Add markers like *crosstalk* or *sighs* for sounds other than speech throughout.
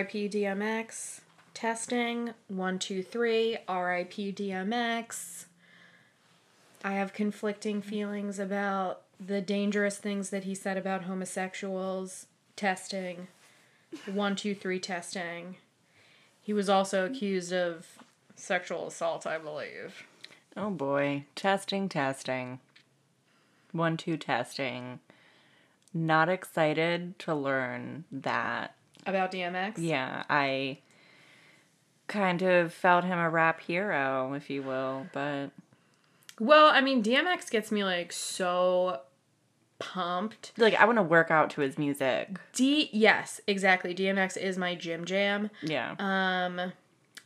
RIP DMX. Testing. One, two, three. RIP DMX. I have conflicting feelings about the dangerous things that he said about homosexuals. Testing. One, two, three, testing. He was also accused of sexual assault, I believe. Oh boy. Testing, testing. One, two, testing. Not excited to learn that. About DMX? Yeah, I kind of felt him a rap hero, if you will, but Well, I mean, DMX gets me like so pumped. like I want to work out to his music. D yes, exactly. DMX is my gym jam. Yeah. Um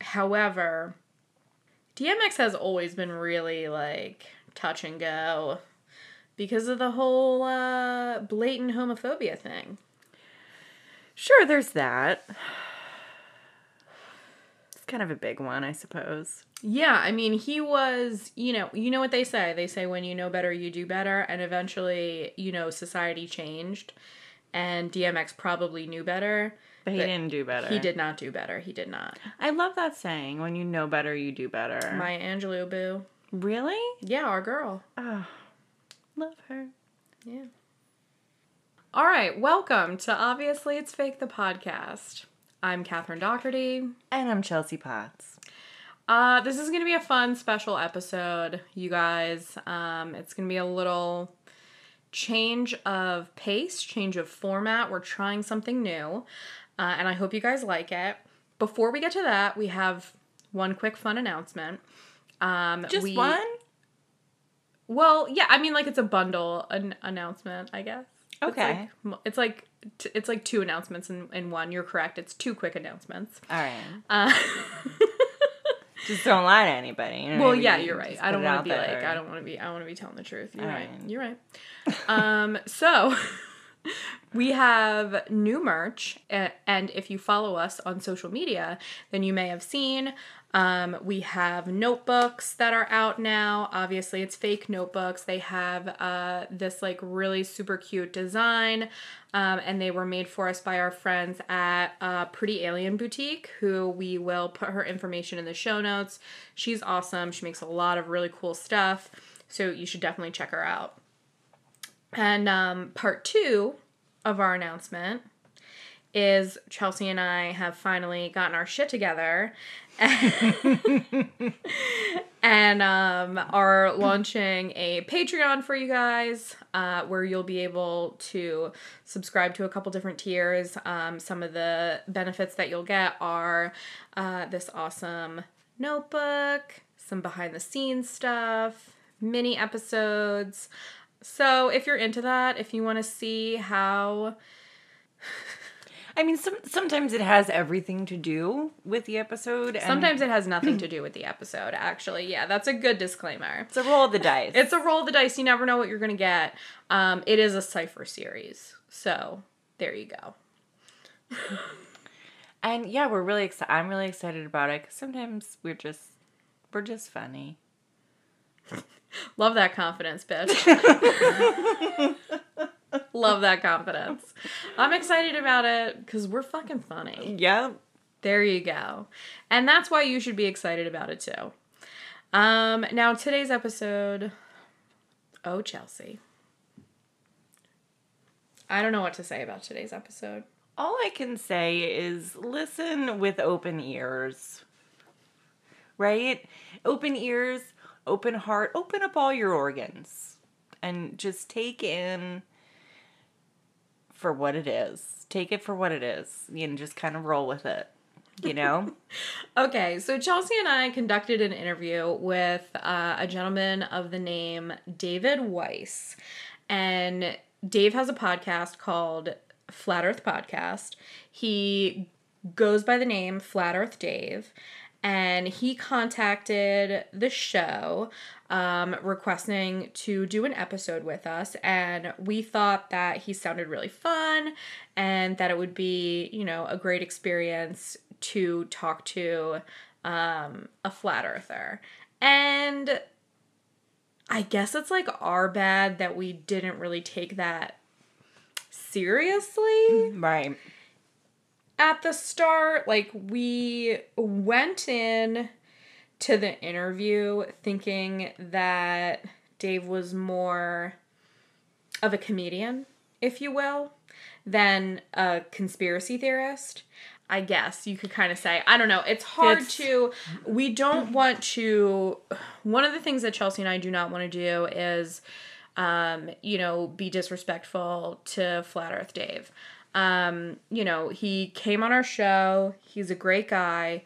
however, DMX has always been really like touch and go because of the whole uh blatant homophobia thing. Sure, there's that. It's kind of a big one, I suppose. Yeah, I mean, he was, you know, you know what they say. They say when you know better, you do better, and eventually, you know, society changed and DMX probably knew better. But he But didn't do better. He did not do better. He did not. I love that saying. When you know better, you do better. Maya Angelou boo. really? Yeah, our girl. Oh, love her. Yeah. All right, welcome to Obviously It's Fake the podcast. I'm Catherine Doherty. And I'm Chelsea Potts. Uh, this is gonna be a fun special episode, you guys. Um, it's gonna be a little change of pace, change of format. We're trying something new, uh, and I hope you guys like it. Before we get to that, we have one quick fun announcement. Um, Just we- one? Well, yeah, I mean, like it's a bundle an announcement, I guess. Okay. It's like, it's like t- it's like two announcements in, in one. You're correct. It's two quick announcements. All right. Uh, *laughs* Just don't lie to anybody. you know well, I mean? yeah, you're right. Just I don't want to be like I don't want to be I want to be telling the truth. You're right. right. You're right. um, so *laughs* we have new merch, and if you follow us on social media, then you may have seen. Um, we have notebooks that are out now. Obviously, it's fake notebooks. They have uh, this like really super cute design, um, and they were made for us by our friends at uh, Pretty Alien Boutique, who we will put her information in the show notes. She's awesome. She makes a lot of really cool stuff, so you should definitely check her out. And um, part two of our announcement is Chelsea and I have finally gotten our shit together *laughs* and um, are launching a Patreon for you guys uh, where you'll be able to subscribe to a couple different tiers. Um, some of the benefits that you'll get are uh, this awesome notebook, some behind the scenes stuff, mini episodes. So if you're into that, if you want to see how I mean, some, sometimes it has everything to do with the episode. And sometimes it has nothing to do with the episode, actually. Yeah, that's a good disclaimer. it's a roll of the *laughs* dice. It's a roll of the dice. You never know what you're going to get. Um, it is a cipher series. So there you go. *laughs* and yeah, we're really excited. I'm really excited about it because sometimes we're just we're just funny. *laughs* Love that confidence, bitch. Love that confidence. I'm excited about it because we're fucking funny. Yeah. There you go. And that's why you should be excited about it too. Um, now, today's episode. Oh, Chelsea. I don't know what to say about today's episode. All I can say is listen with open ears. Right? Open ears, open heart, open up all your organs and just take in for what it is. Take it for what it is. You know, just kind of roll with it. You know? *laughs* *laughs* Okay, so Chelsea and I conducted an interview with uh, a gentleman of the name David Weiss. And Dave has a podcast called Flat Earth Podcast. He goes by the name Flat Earth Dave. And he contacted the show um, requesting to do an episode with us. And we thought that he sounded really fun and that it would be, you know, a great experience to talk to um, a flat earther. And I guess it's like our bad that we didn't really take that seriously. right. At the start. Like we went in to the interview thinking that Dave was more of a comedian, if you will, than a conspiracy theorist. I guess you could kind of say. I don't know. It's hard It's- to. We don't want to. One of the things that Chelsea and I do not want to do is, um, you know, be disrespectful to Flat Earth Dave. Um, you know, he came on our show. He's a great guy.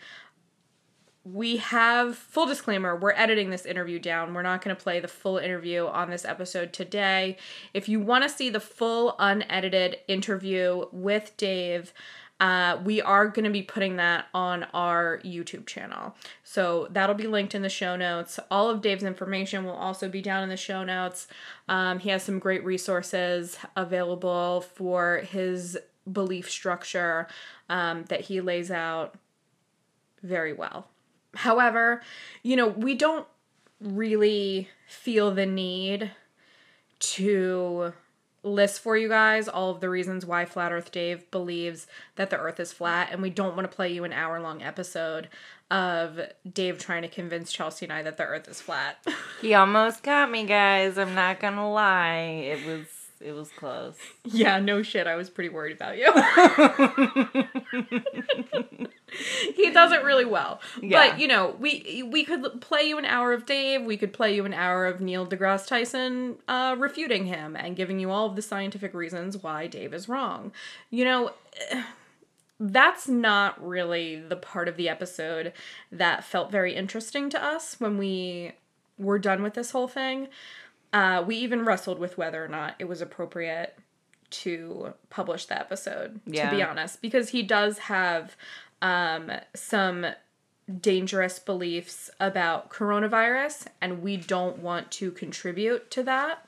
We have full disclaimer we're editing this interview down. We're not going to play the full interview on this episode today. If you want to see the full unedited interview with dave uh, we are going to be putting that on our youtube channel. So that'll be linked in the show notes. All of dave's information will also be down in the show notes. Um, he has some great resources available for his belief structure um, that he lays out very well. However, you know, we don't really feel the need to list for you guys all of the reasons why Flat Earth Dave believes that the earth is flat, and we don't want to play you an hour long episode of Dave trying to convince Chelsea and I that the earth is flat. *laughs* He almost got me, guys. I'm not gonna lie. It was it was close. *laughs* yeah, no shit, I was pretty worried about you. *laughs* he does it really well. Yeah. But you know, we we could play you an hour of Dave. We could play you an hour of Neil deGrasse Tyson uh, refuting him and giving you all of the scientific reasons why Dave is wrong. You know. eh, That's not really the part of the episode that felt very interesting to us when we were done with this whole thing. Uh, we even wrestled with whether or not it was appropriate to publish the episode, to be honest, because he does have um, some dangerous beliefs about coronavirus, and we don't want to contribute to that.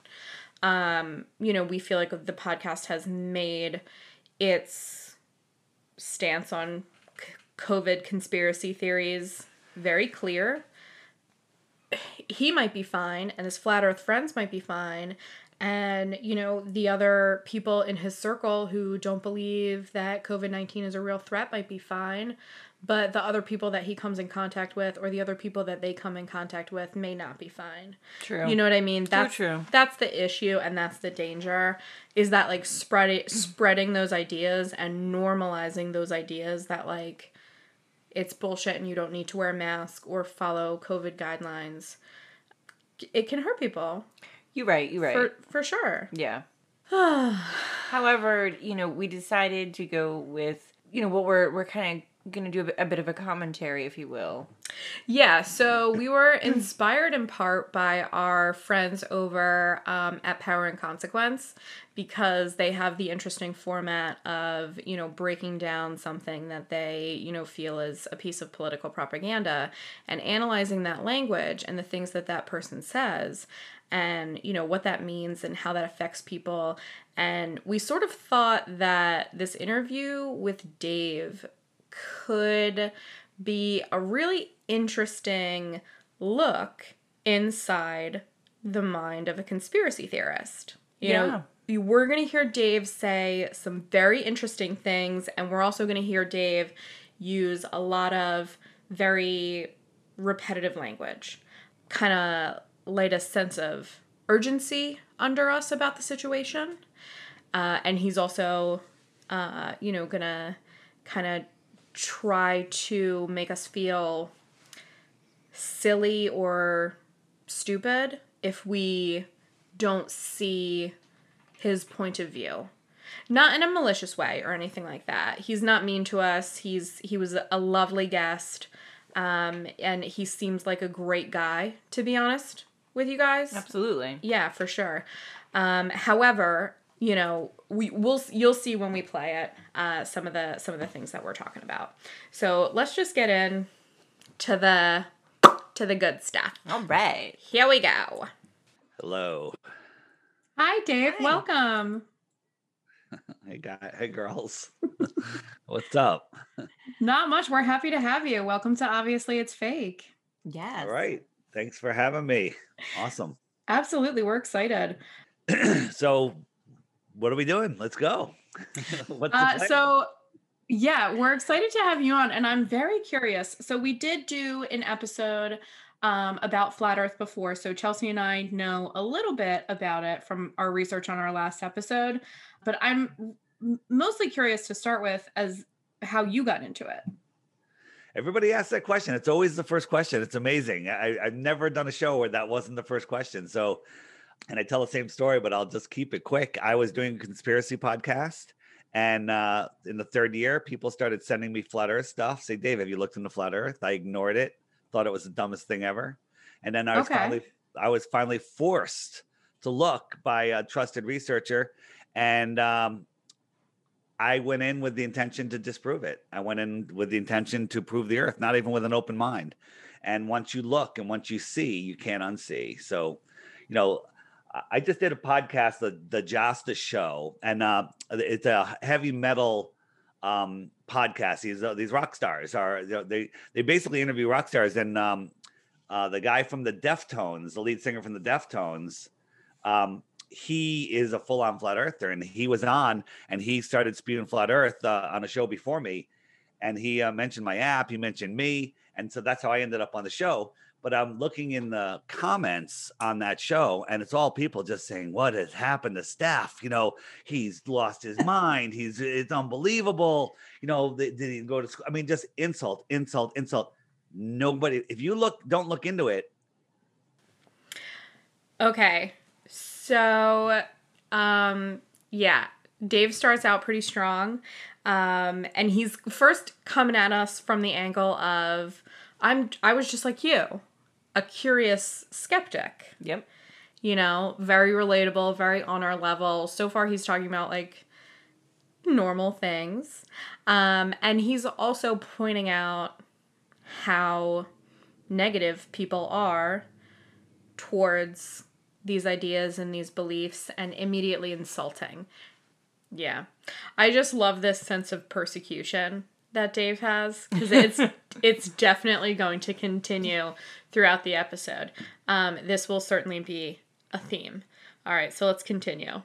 Um, you know, we feel like the podcast has made its stance on c- COVID conspiracy theories very clear. He might be fine, and his flat earth friends might be fine. And, you know, the other people in his circle who don't believe that COVID 19 is a real threat might be fine. But the other people that he comes in contact with, or the other people that they come in contact with, may not be fine. True. You know what I mean? That's true. that's the issue and that's the danger is that like spreading spreading those ideas and normalizing those ideas that like it's bullshit and you don't need to wear a mask or follow covid guidelines it can hurt people You're right. You're right. for for sure Yeah. *sighs* However, you know, we decided to go with, you know, what we're we're kind of going to do a, bit- of a commentary, if you will. Yeah, so we were inspired in part by our friends over um, at Power and Consequence because they have the interesting format of, you know, breaking down something that they, you know, feel is a piece of political propaganda and analyzing that language and the things that that person says and, you know, what that means and how that affects people. And we sort of thought that this interview with Dave could be a really interesting look inside the mind of a conspiracy theorist. You Yeah. know, you- we're going to hear Dave say some very interesting things, and we're also going to hear Dave use a lot of very repetitive language. Kind of laid a sense of urgency under us about the situation. Uh, and he's also, uh, you know, gonna kind of try to make us feel silly or stupid if we don't see his point of view not in a malicious way or anything like that he's not mean to us he's he was a lovely guest um and he seems like a great guy to be honest with you guys Absolutely. yeah, for sure. Um, however, you know, we will you'll see when we play it uh, some of the some of the things that we're talking about. So let's just get in to the to the good stuff. All right. Here we go. Hello. Hi, Dave. Hi. Welcome. *laughs* Hey guy hey girls. *laughs* What's up? *laughs* Not much. We're happy to have you. Welcome to Obviously It's Fake. Yes. All right. Thanks for having me. Awesome. Absolutely, we're excited. *clears throat* so what are we doing? Let's go. *laughs* Uh, so Yeah, we're excited to have you on, and I'm very curious. So we did do an episode um, about flat Earth before, so Chelsea and I know a little bit about it from our research on our last episode. But I'm mostly curious to start with as how you got into it. Everybody asks that question. It's always the first question. It's amazing. I, I've never done a show where that wasn't the first question. So, and I tell the same story, but I'll just keep it quick. I was doing a conspiracy podcast and uh, in the third year, people started sending me flat Earth stuff. Say, Dave, have you looked into flat Earth? I ignored it, thought it was the dumbest thing ever. And then I was okay. finally, I was finally forced to look by a trusted researcher, and um, I went in with the intention to disprove it. I went in with the intention to prove the Earth, not even with an open mind. And once you look and once you see, you can't unsee. So, you know, I just did a podcast, the the Jasta Show, and uh, it's a heavy metal um, podcast. These uh, these rock stars are they they basically interview rock stars, and um, uh, the guy from the Deftones, the lead singer from the Deftones, um, he is a full on flat earther, and he was on, and he started spewing flat Earth uh, on a show before me, and he uh, mentioned my app, he mentioned me, and so that's how I ended up on the show but I'm looking in the comments on that show, and it's all people just saying, "What has happened to Steph? You know, he's lost his mind. He's it's unbelievable. You know, did he go to school? I mean, just insult, insult, insult. Nobody. If you look, don't look into it. Okay, so, um, yeah, Dave starts out pretty strong, um, and he's first coming at us from the angle of. I'm I was just like you a curious skeptic. Yep. You know, very relatable, very on our level. So far, he's talking about like normal things. Um, and he's also pointing out how negative people are towards these ideas and these beliefs and immediately insulting. Yeah. I just love this sense of persecution that Dave has because it's *laughs* it's definitely going to continue throughout the episode. Um, this will certainly be a theme. All right, so let's continue.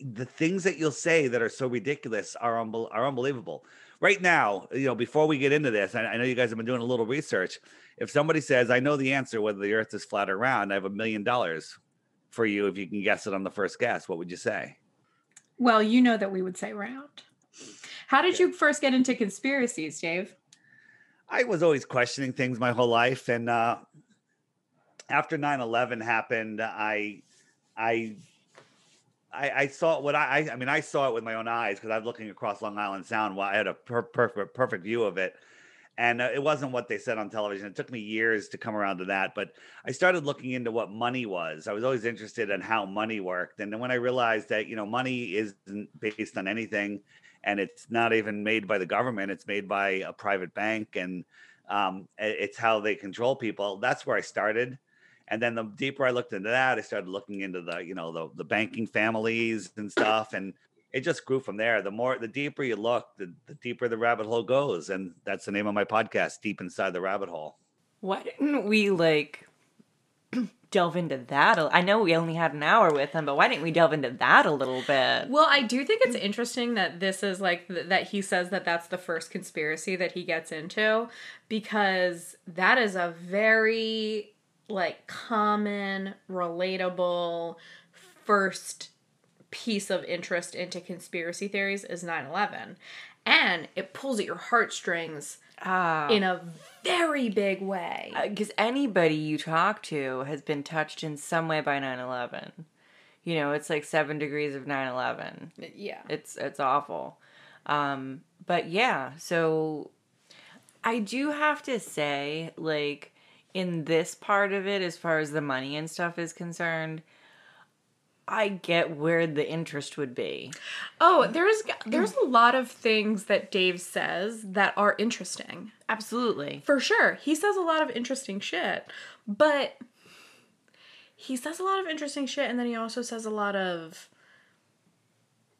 The things that you'll say that are so ridiculous are unbe- are unbelievable. Right now, you know, before we get into this, I, I know you guys have been doing a little research. If somebody says, "I know the answer whether the Earth is flat or round," I have a million dollars for you if you can guess it on the first guess. What would you say? Well, you know that we would say round. How did you first get into conspiracies, Dave? I was always questioning things my whole life. And uh, after 9 11 happened, I, I, I, I saw what I, I mean, I saw it with my own eyes because I was looking across Long Island Sound while I had a per- perfect, perfect view of it. And uh, it wasn't what they said on television. It took me years to come around to that. But I started looking into what money was. I was always interested in how money worked. And then when I realized that, you know, money isn't based on anything, and it's not even made by the government it's made by a private bank and um, it's how they control people that's where i started. And then the deeper i looked into that i started looking into the you know the, the banking families and stuff and it just grew from there. The more the deeper you look the, the deeper the rabbit hole goes and that's the name of my podcast deep inside the rabbit hole. Why didn't we like delve into that. I know we only had an hour with him, but why didn't we delve into that a little bit? Well, I do think it's interesting that this is like th- that he says that that's the first conspiracy that he gets into because that is a very like common, relatable first piece of interest into conspiracy theories is 9/11. And it pulls at your heartstrings uh, in a very big way. Because uh, anybody you talk to has been touched in some way by 9 11. You know, it's like seven degrees of 9 11. Yeah. It's, it's awful. Um, but yeah, so I do have to say, like, in this part of it, as far as the money and stuff is concerned, I get where the interest would be. Oh, there's there's a lot of things that Dave says that are interesting. Absolutely. For sure. He says a lot of interesting shit. But he says a lot of interesting shit and then he also says a lot of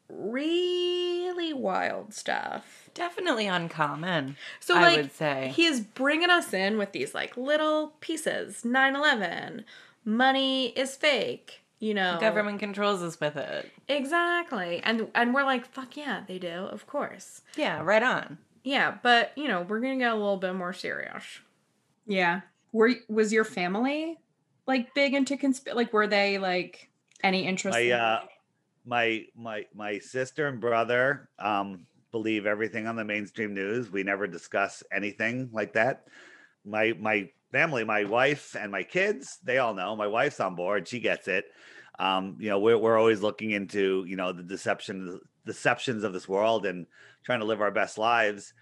really wild stuff. Definitely uncommon. So I like, would say he is bringing us in with these like little pieces. 9/11, money is fake you know Government controls us with it. exactly and and we're like fuck yeah they do of course Yeah, right on. yeah but you know we're gonna get a little bit more serious Yeah. Were was your family like big into consp like were they like any interest My in- uh, my my my sister and brother um believe everything on the mainstream news. We never discuss anything like that. My my family, my wife and my kids, they all know. My wife's on board. She gets it. Um, you know, we're we're always looking into, you know, the deception deceptions of this world and trying to live our best lives.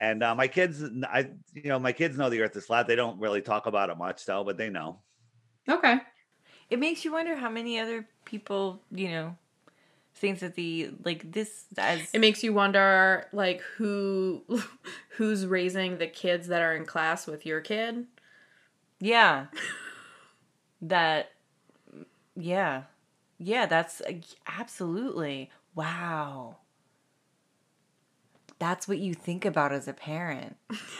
And uh, my kids, I, you know, my kids know the Earth is flat. They don't really talk about it much, though, but they know. Okay. It makes you wonder how many other people, you know, think that the like this as it makes you wonder like who *laughs* who's raising the kids that are in class with your kid yeah. That yeah. Yeah that's uh, absolutely. Wow. That's what you think about as a parent.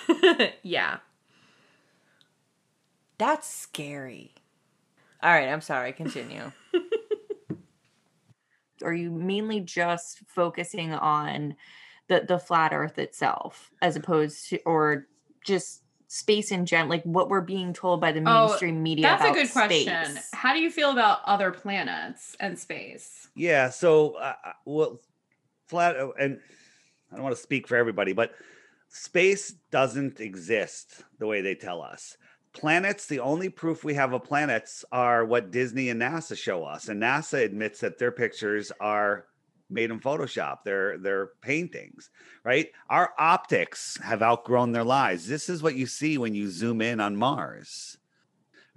*laughs* Yeah. That's scary. All right i'm sorry. Continue. *laughs* Are you mainly just focusing on the the flat earth itself as opposed to or just space in general like what we're being told by the Oh, mainstream media That's a about good question. How do you feel about other planets and space? Yeah. So, uh, uh, well, flat, uh, and I don't want to speak for everybody, but space doesn't exist the way they tell us. Planets, the only proof we have of planets are what Disney and NASA show us. And NASA admits that their pictures are made in Photoshop. They're they're paintings, right? Our optics have outgrown their lives. This is what you see when you zoom in on Mars.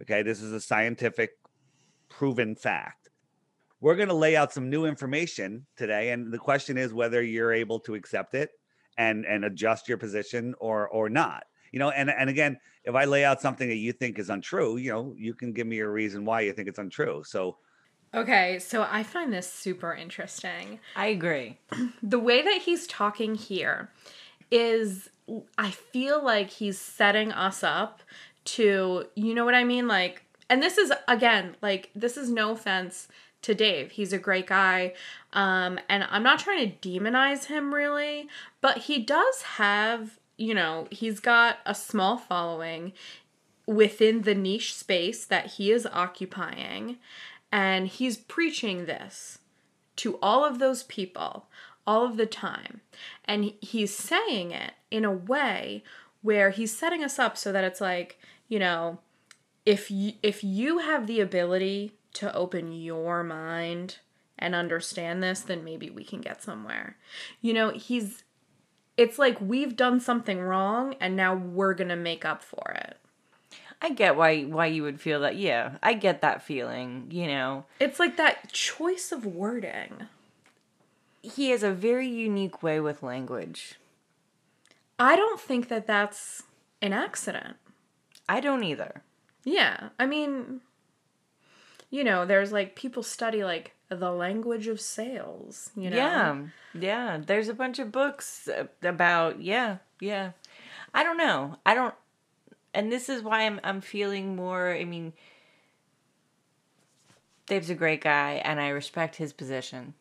Okay, this is a scientific proven fact. We're going to lay out some new information today and the question is whether you're able to accept it and and adjust your position or or not. You know, and and again, if I lay out something that you think is untrue, you know, you can give me a reason why you think it's untrue. So, okay so i find this super interesting i agree the way that he's talking here is I feel like he's setting us up to, you know what I mean? Like, and this is again, like, this is no offense to Dave. He's a great guy. Um, and I'm not trying to demonize him really, but he does have, you know, he's got a small following within the niche space that he is occupying. And he's preaching this to all of those people all of the time. And he's saying it in a way where he's setting us up so that it's like, you know, if you if you have the ability to open your mind and understand this, then maybe we can get somewhere. You know, he's it's like we've done something wrong and now we're going to make up for it. I get why why you would feel that yeah i get that feeling you know It's like that choice of wording. he has a very unique way with language I don't think that that's an accident. i don't either Yeah, I mean, you know, there's like people study like the language of sales, you know? Yeah, yeah. There's a bunch of books uh, about yeah, yeah. I don't know. I don't, and this is why I'm I'm feeling more. I mean, Dave's a great guy, and I respect his position.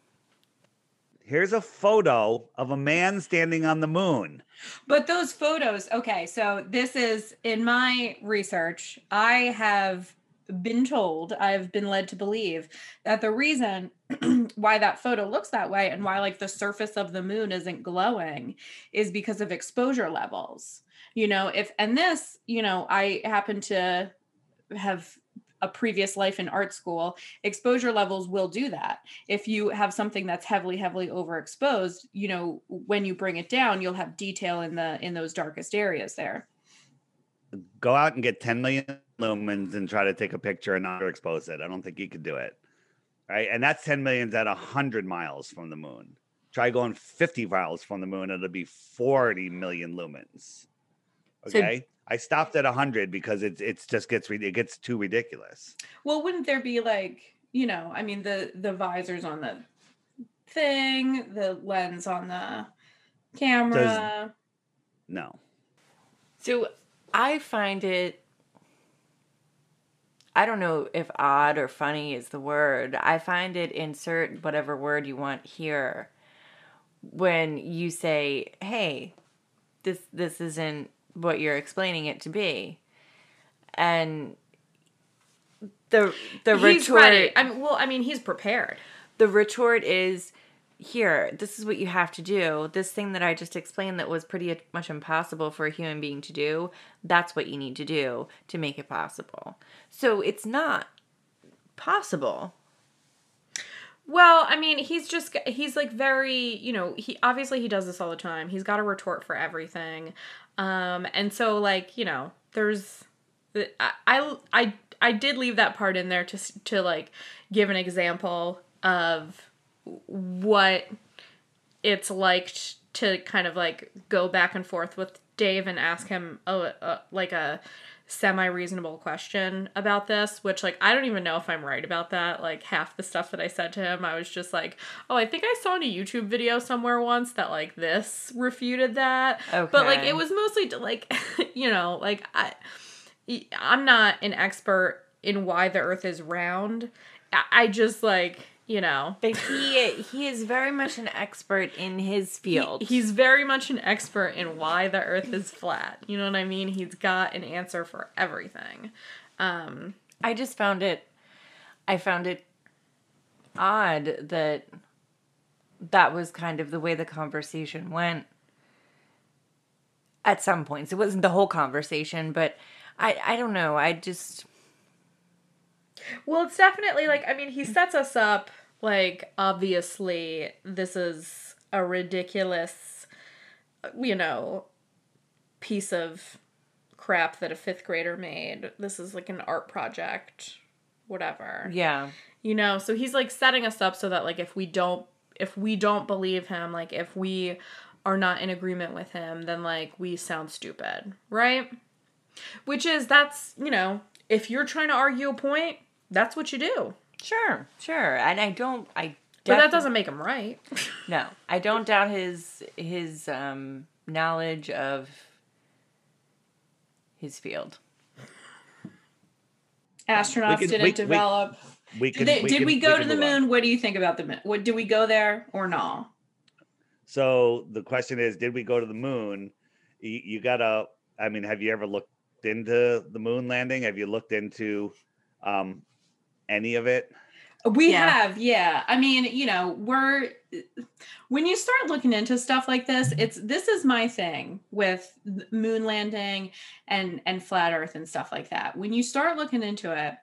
here's a photo of a man standing on the moon. But those photos, okay, so this is in my research, I have been told, I've been led to believe that the reason *clears throat* why that photo looks that way and why like the surface of the moon isn't glowing is because of exposure levels. You know, if and this, you know, I happen to have a previous life in art school, exposure levels will do that. If you have something that's heavily, heavily overexposed, you know, when you bring it down, you'll have detail in the in those darkest areas there. Go out and get 10 million lumens and try to take a picture and underexpose it. I don't think you could do it. Right. And that's 10 millions at 100 miles from the moon. Try going 50 miles from the moon, it'll be 40 million lumens. So- Okay. I stopped at 100 because it's it's just gets it gets too ridiculous. Well, wouldn't there be like, you know, I mean the the visors on the thing, the lens on the camera. No. So I find it. I don't know if odd or funny is the word. I find it insert whatever word you want here when you say, "Hey, this this isn't what you're explaining it to be." And the the he's retort ready. I mean, well, I mean, he's prepared. the retort is here this is what you have to do this thing that i just explained that was pretty much impossible for a human being to do that's what you need to do to make it possible so it's not possible Well, I mean, he's just he's like very, you know, he obviously he does this all the time. He's got a retort for everything. Um and so like, you know, there's I I I, did leave that part in there to to like give an example of what it's like to kind of like go back and forth with Dave and ask him a, a like a semi reasonable question about this, which like I don't even know if I'm right about that. Like half the stuff that I said to him, I was just like, "Oh, I think I saw in a YouTube video somewhere once that like this refuted that." Okay. But like it was mostly to, like *laughs* you know, like I I'm not an expert in why the earth is round. I, I just like, you know, but he he is very much an expert in his field he- he's very much an expert in why the earth is flat. You know what I mean? He's got an answer for everything. Um i just found it i found it odd that that was kind of the way the conversation went at some points it wasn't the whole conversation but i i don't know i just Well, it's definitely like I mean, he sets us up like obviously this is a ridiculous you know piece of crap that a 5th grader made. This is like an art project whatever. yeah You know, so he's like setting us up so that like if we don't if we don't believe him, like if we are not in agreement with him, then like we sound stupid, right? Which is that's, you know, if you're trying to argue a point, that's what you do. Sure, sure. And I don't I But that doesn't make him right. *laughs* No. I don't doubt his his um knowledge of his field. Astronauts We could- didn't we- we- develop. We Did, can, they, did can- we go to can the move on. moon? What do you think about the moon? What did we go there or no? So the question is, did we go to the moon? You, you gotta. I mean, have you ever looked into the moon landing? Have you looked into um, any of it? We Yeah. have, yeah. I mean, you know, we're when you start looking into stuff like this, it's this is my thing with moon landing and and flat earth and stuff like that. When you start looking into it,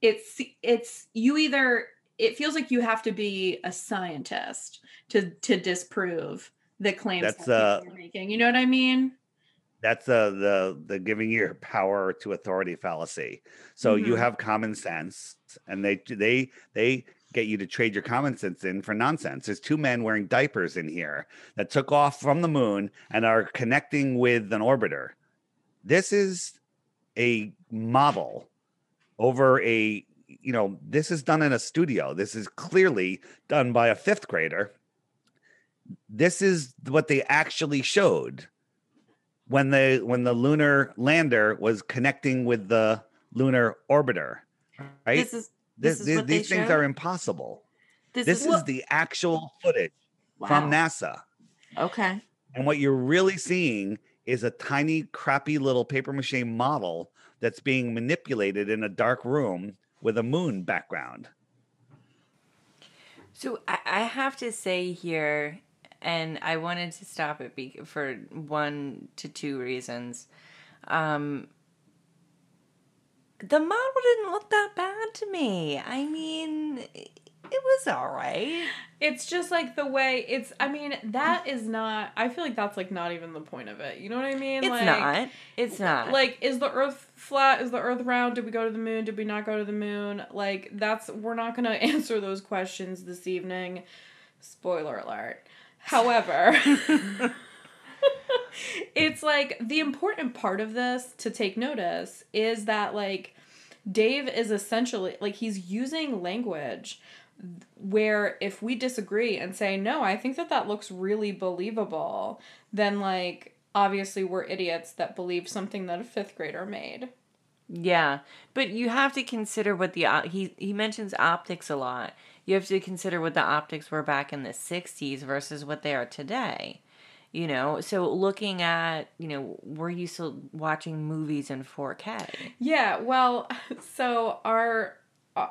it's it's you either it feels like you have to be a scientist to to disprove the claims That's, that people uh, are making. You know what I mean? That's uh, the the giving your power to authority fallacy. So you Mhm. have common sense, and they they they get you to trade your common sense in for nonsense. There's two men wearing diapers in here that took off from the moon and are connecting with an orbiter. This is a model over a you know this is done in a studio. This is clearly done by a fifth grader. This is what they actually showed when the when the lunar lander was connecting with the lunar orbiter right? This is This- this is these these things are impossible. This, this is, is the actual footage from nasa. Okay. and what you're really seeing is a tiny crappy little paper mache model that's being manipulated in a dark room with a moon background. So I, I have to say here, and I wanted to stop it be, for one to two reasons. Um, the model didn't look that bad to me. I mean, it was all right. It's just like the way it's I mean, that is not I feel like that's like not even the point of it. You know what I mean? It's like, not. It's not. Like, is the earth flat? Is the earth round? Did we go to the moon? Did we not go to the moon? Like, that's we're not gonna *laughs* answer those questions this evening. Spoiler alert. However, *laughs* it's like the important part of this to take notice is that like Dave is essentially like he's using language where if we disagree and say no, I think that that looks really believable, then like obviously we're idiots that believe something that a 5th grader made. Yeah, but you have to consider what the he he mentions optics a lot. You have to consider what the optics were back in the '60s versus what they are today. You know, so looking at you know we're used to watching movies in 4K. Yeah, well, *laughs* so our uh,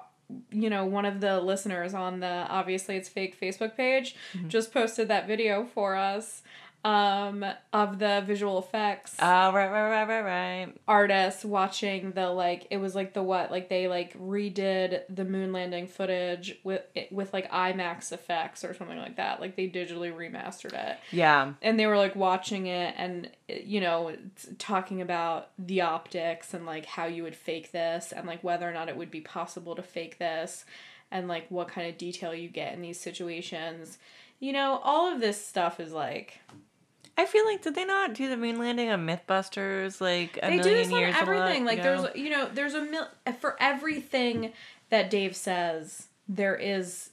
you know, one of the listeners on the obviously it's fake Facebook page just posted that video for us um of the visual effects Oh, right, right, right, right, right. artists watching the like it was like the what like they like redid the moon landing footage with with like IMAX effects or something like that. Like they digitally remastered it. Yeah, and they were like watching it and you know talking about the optics and like how you would fake this and like whether or not it would be possible to fake this and like what kind of detail you get in these situations. You know all of this stuff is like I feel like did they not do the moon landing on MythBusters like a they do this on everything like ago? there's you know there's a mil for everything that dave says there is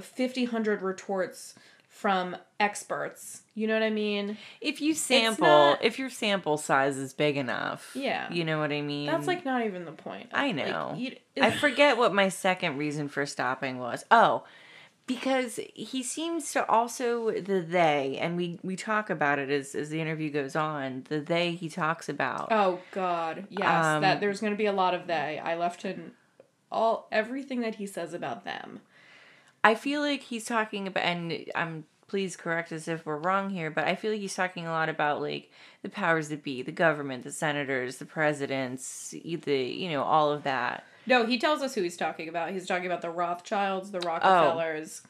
50 100 retorts from experts you know what i mean if you sample not- if your sample size is big enough. Yeah. you know what I mean. that's like not even the point I Like, know. you- I *laughs* forget what my second reason for stopping was. Oh, because he seems to also the they, and we we talk about it as as the interview goes on. The they he talks about. oh god yes Um, that there's going to be a lot of they i left in all everything that he says about them I feel like he's talking about, and I'm please correct us if we're wrong here, but I feel like he's talking a lot about like the powers that be, the government, the senators, the presidents, the you know all of that. No he tells us who he's talking about he's talking about the rothschilds the oh. rockefellers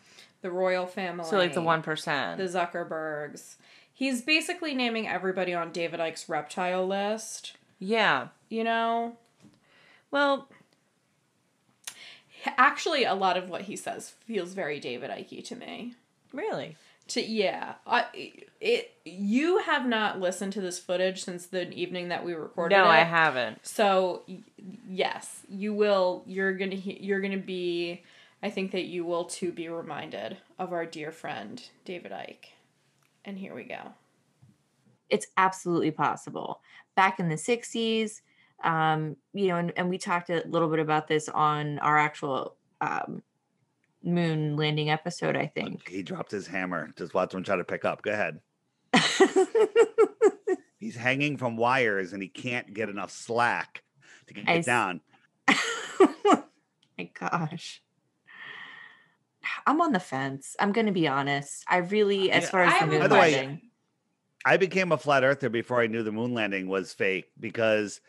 the royal family So like the one percent. the Zuckerbergs. He's basically naming everybody on David Icke's reptile list. Yeah. You know, Well, actually, a lot of what he says feels very David Icke to me. Really. To yeah, I it you have not listened to this footage since the evening that we recorded No, it. I haven't. So y- yes, you will. You're gonna you're gonna be. I think that you will too be reminded of our dear friend David Icke. And here we go. it's absolutely possible. Back in the 60s, um, you know, and, and we talked a little bit about this on our actual um, moon landing episode, I think. He dropped his hammer. Just watch him try to pick up. Go ahead. *laughs* He's hanging from wires and he can't get enough slack to get I s- down. *laughs* My gosh. I'm on the fence. I'm going to be honest. I really, as Yeah, far as I the moon the way, landing, I became a flat earther before I knew the moon landing was fake because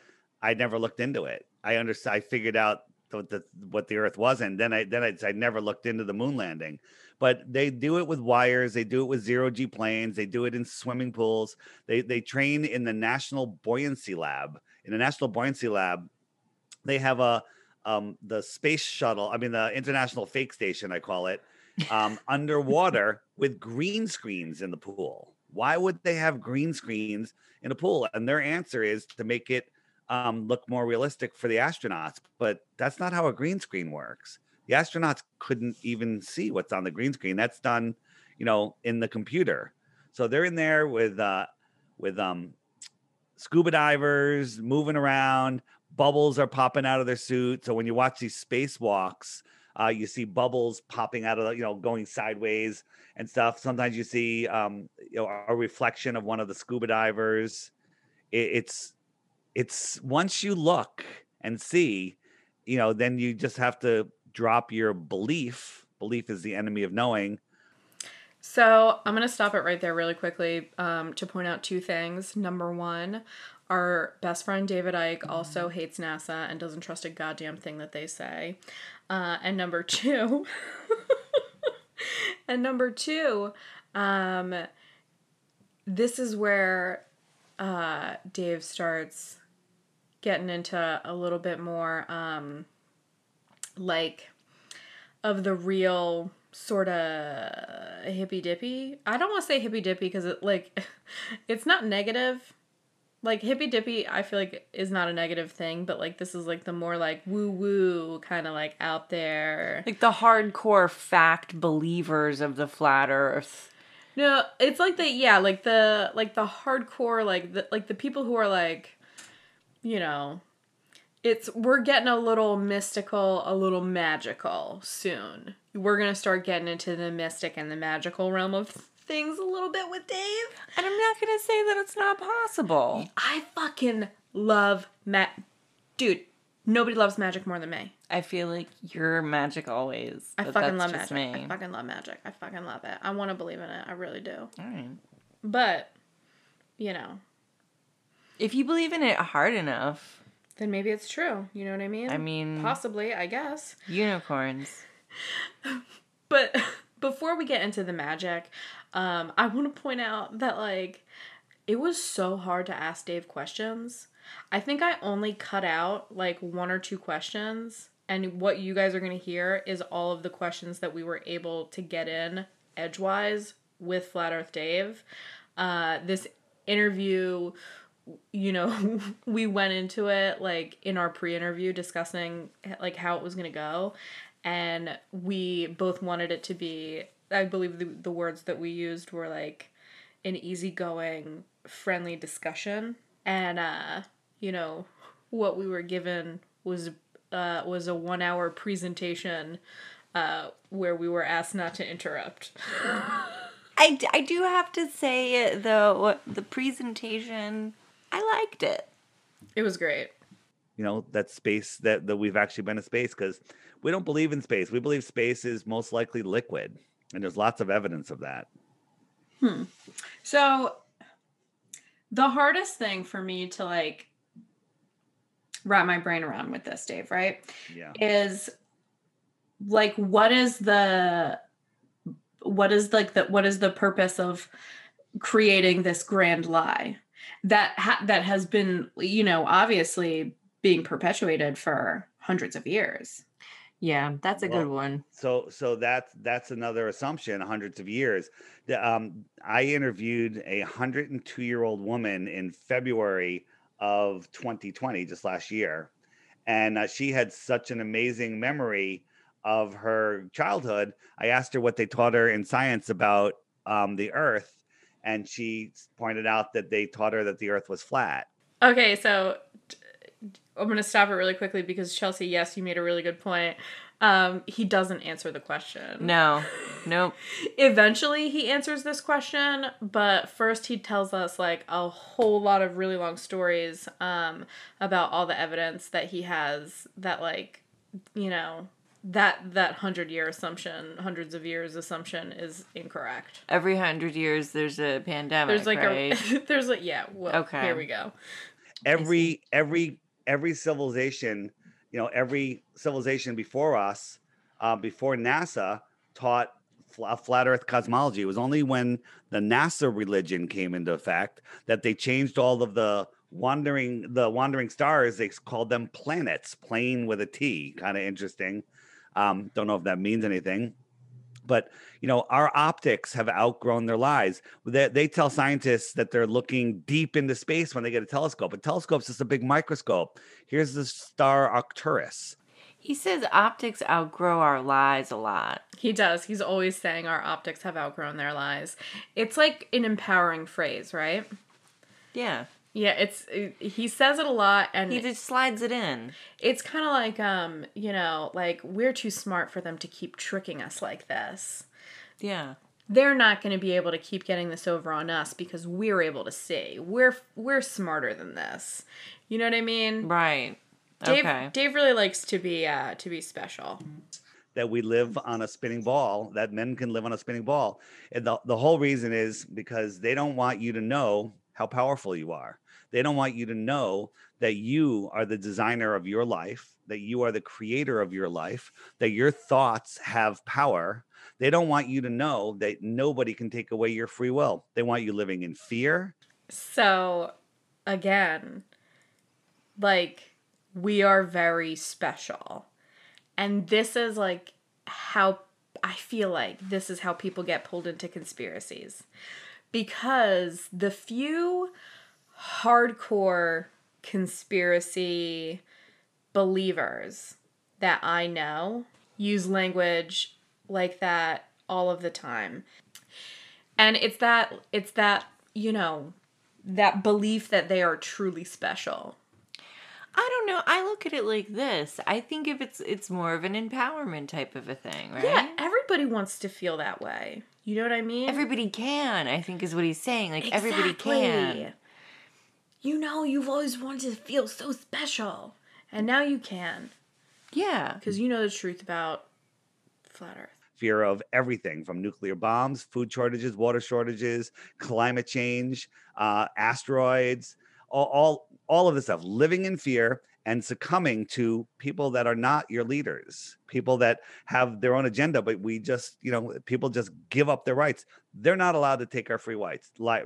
I never looked into it. I understand. I figured out the, the, what the Earth was, and then I then I, I never looked into the moon landing. But they do it with wires. They do it with zero G planes. They do it in swimming pools. They they train in the National Buoyancy Lab. In the National Buoyancy Lab, they have a um, the space shuttle. I mean, the International Fake Station. I call it um, *laughs* underwater with green screens in the pool. Why would they have green screens in a pool? And their answer is to make it um, look more realistic for the astronauts. But that's not how a green screen works. The astronauts couldn't even see what's on the green screen. That's done, you know, in the computer. So they're in there with uh, with um, scuba divers moving around. Bubbles are popping out of their suit. So when you watch these spacewalks, uh, you see bubbles popping out of the, you know, going sideways and stuff. Sometimes you see, um, you know, a reflection of one of the scuba divers. It, it's, it's once you look and see, you know, then you just have to drop your belief. Belief is the enemy of knowing. So I'm gonna stop it right there really quickly um, to point out two things. Number one, our best friend David Icke also hates NASA and doesn't trust a goddamn thing that they say. Uh, and number *laughs* two, and number two, um, this is where uh, Dave starts getting into a little bit more um, like of the real sort of hippy dippy. I don't want to say hippy dippy because it like *laughs* it's not negative. Like hippy dippy, I feel like is not a negative thing, but like this is like the more like woo woo kind of like out there. Like the hardcore fact believers of the flat earth. No, it's like the yeah, like the like the hardcore like the like the people who are like, you know, it's we're getting a little mystical, a little magical soon. We're gonna start getting into the mystic and the magical realm of things a little bit with Dave. And I'm not gonna say that it's not possible. I fucking love ma Dude, nobody loves magic more than me. I feel like you're magic always. I fucking love magic. Me. I fucking love magic. I fucking love it. I want to believe in it. I really do. All right. But, you know, If you believe in it hard enough, then maybe it's true. You know what I mean? I mean, possibly, I guess. unicorns. But *laughs* before we get into the magic, um, I want to point out that like it was so hard to ask Dave questions. I think I only cut out like one or two questions, and what you guys are gonna hear is all of the questions that we were able to get in edgewise with Flat Earth Dave. Uh, this interview you know *laughs* we went into it like in our pre-interview discussing like how it was going to go. And we both wanted it to be i believe the, the words that we used were like an easygoing friendly discussion. And uh you know what we were given was uh was a one hour presentation uh where we were asked not to interrupt. *laughs* I, I do have to say though the presentation I liked it. it was great you know that space that that we've actually been in space because we don't believe in space we believe space is most likely liquid and there's lots of evidence of that Hmm. So the hardest thing for me to like wrap my brain around with this, Dave, right? yeah Is like what is the what is like the what is the purpose of creating this grand lie that ha- that has been you know obviously being perpetuated for hundreds of years. Yeah, that's a good one. so so that's that's another assumption hundreds of years. The, um, i interviewed a 102 year old woman in february of 2020 just last year. And uh, she had such an amazing memory of her childhood. I asked her what they taught her in science about um, the earth and she pointed out that they taught her that the earth was flat Okay, so I'm going to stop it really quickly because Chelsea, yes, you made a really good point. Um, he doesn't answer the question. No, nope. *laughs* Eventually, he answers this question, but first he tells us like a whole lot of really long stories um, about all the evidence that he has that like you know that that hundred year assumption, hundreds of years assumption is incorrect. Every hundred years there's a pandemic. There's like right? *laughs* a there's like yeah well Okay. here we go. every every every civilization you know every civilization before us uh, before nasa taught a flat earth cosmology it was only when the nasa religion came into effect that they changed all of the wandering the wandering stars they called them planets plain with a t kind of interesting um, don't know if that means anything but you know our optics have outgrown their lives they, they tell scientists that they're looking deep into space when they get a telescope a telescope's just a big microscope here's the star arcturus He says optics outgrow our lies a lot. He does. He's always saying our optics have outgrown their lies. It's like an empowering phrase, right? Yeah. Yeah, it's he says it a lot and He just slides it in. it's kind of like um, you know, like we're too smart for them to keep tricking us like this. Yeah. They're not going to be able to keep getting this over on us because we're able to see. We're we're smarter than this. You know what I mean? Right. Dave okay. Dave really likes to be uh to be special. that we live on a spinning ball that men can live on a spinning ball and the, the whole reason is because they don't want you to know how powerful you are they don't want you to know that you are the designer of your life that you are the creator of your life that your thoughts have power they don't want you to know that nobody can take away your free will they want you living in fear So, again, like, we are very special. And this is like how I feel like this is how people get pulled into conspiracies. Because the few hardcore conspiracy believers that I know use language like that all of the time. And it's that it's that, you know, that belief that they are truly special. I don't know. I look at it like this. I think if it's it's more of an empowerment type of a thing, right? Yeah, everybody wants to feel that way. You know what I mean? Everybody can, I think is what he's saying. Like everybody can. You know, you've always wanted to feel so special, and now you can Yeah. because you know the truth about flat Earth. fear of everything from nuclear bombs, food shortages, water shortages, climate change, uh, asteroids, all, all all of this stuff. Living in fear and succumbing to people that are not your leaders, people that have their own agenda, but we just, you know, people just give up their rights. They're not allowed to take our free rights, like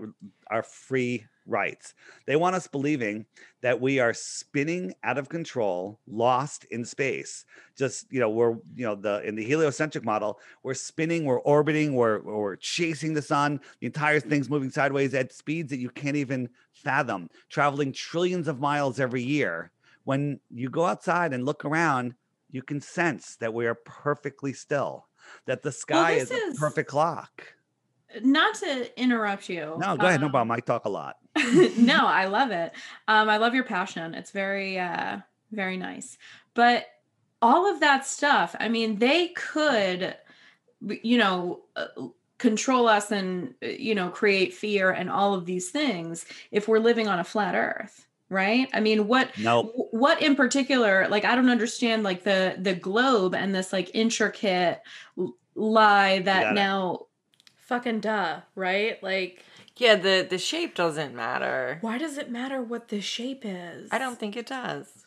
our free rights. They want us believing that we are spinning out of control, lost in space. Just, you know, we're, you know, the in the heliocentric model, we're spinning, we're orbiting, we're we're chasing the sun. The entire thing's moving sideways at speeds that you can't even fathom, traveling trillions of miles every year. When you go outside and look around, you can sense that we are perfectly still, that the sky this is a perfect clock. Not to interrupt you. No, go ahead. No um, problem. I talk a lot. *laughs* no, I love it. Um, I love your passion. It's very, uh, very nice. But all of that stuff, I mean, they could, you know, uh, control us and, uh, you know, create fear and all of these things if we're living on a flat earth, right? I mean, what, Nope. what in particular, like, I don't understand, like, the, the globe and this, like, intricate lie got that it. now, Fucking duh, right? Like, Yeah, the the shape doesn't matter. why does it matter what the shape is? I don't think it does.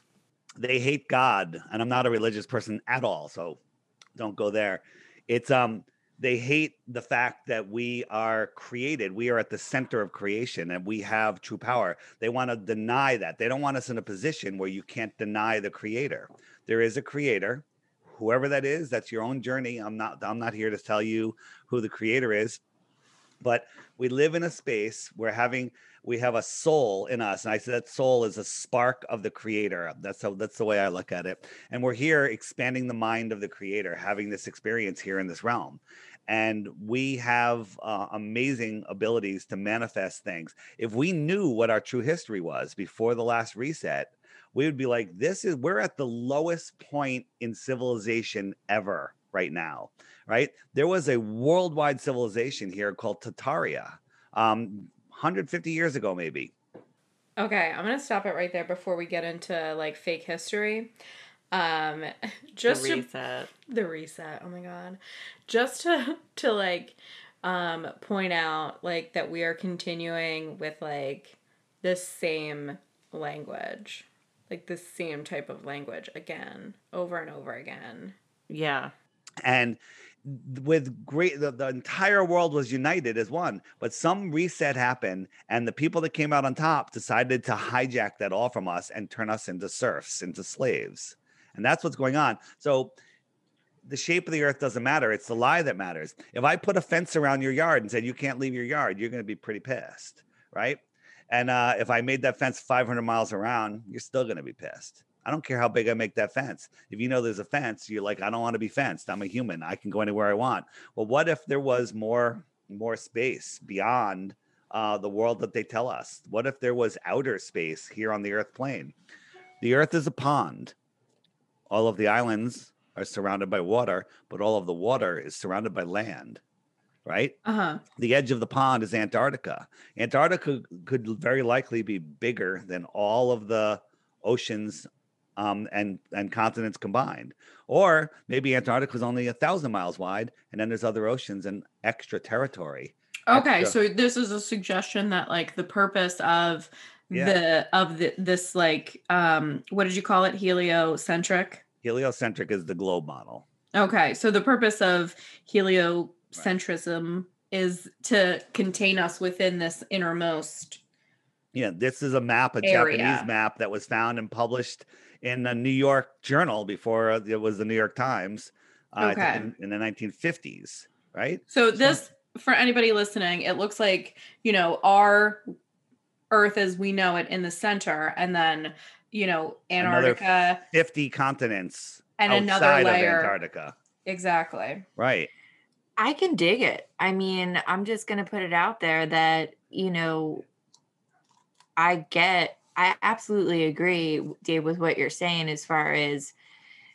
they hate God, and I'm not a religious person at all, so don't go there. It's um they hate the fact that we are created. We are at the center of creation and we have true power. They want to deny that. They don't want us in a position where you can't deny the creator. There is a creator. Whoever that is, that's your own journey. I'm not I'm not here to tell you who the creator is. But we live in a space where having we have a soul in us and i said that soul is a spark of the creator. That's how that's the way i look at it. And we're here expanding the mind of the creator having this experience here in this realm. And we have uh, amazing abilities to manifest things. If we knew what our true history was before the last reset we would be like this is we're at the lowest point in civilization ever right now right? There was a worldwide civilization here called Tartaria. Um 150 years ago maybe Okay, I'm gonna stop it right there before we get into like fake history. Um, *laughs* just the to reset. the reset oh my god just to *laughs* to like um point out like that we are continuing with like the same language like the same type of language again over and over again Yeah. and with great the, the entire world was united as one but some reset happened and the people that came out on top decided to hijack that all from us and turn us into serfs into slaves. And that's what's going on. So the shape of the earth doesn't matter. It's the lie that matters. If i put a fence around your yard and said you can't leave your yard you're going to be pretty pissed right? And uh, if i made that fence 500 miles around you're still going to be pissed I don't care how big I make that fence. If you know there's a fence, you're like, I don't want to be fenced. I'm a human. I can go anywhere I want. Well, what if there was more more space beyond uh, the world that they tell us? What if there was outer space here on the Earth plane? The Earth is a pond. All of the islands are surrounded by water, but all of the water is surrounded by land. Right? uh-huh. the edge of the pond is Antarctica. Antarctica could very likely be bigger than all of the oceans um, and and continents combined, or maybe Antarctica is only a thousand miles wide, and then there's other oceans and extra territory. Okay, extra- so this is a suggestion that like the purpose of Yeah. the of the this like um what did you call it heliocentric? Heliocentric is the globe model. Okay, so the purpose of heliocentrism is to contain us within this innermost. Yeah, this is a map, a Area. Japanese map that was found and published in the New York journal before it was the New York Times. Uh, Okay. in, in the 1950s, right? So this for anybody listening, it looks like, you know, our earth as we know it in the center and then, you know, Antarctica 50 continents and another outside of. Antarctica. Exactly. Right. I can dig it. I mean, I'm just going to put it out there that, you know, I get I absolutely agree, Dave, with what you're saying as far as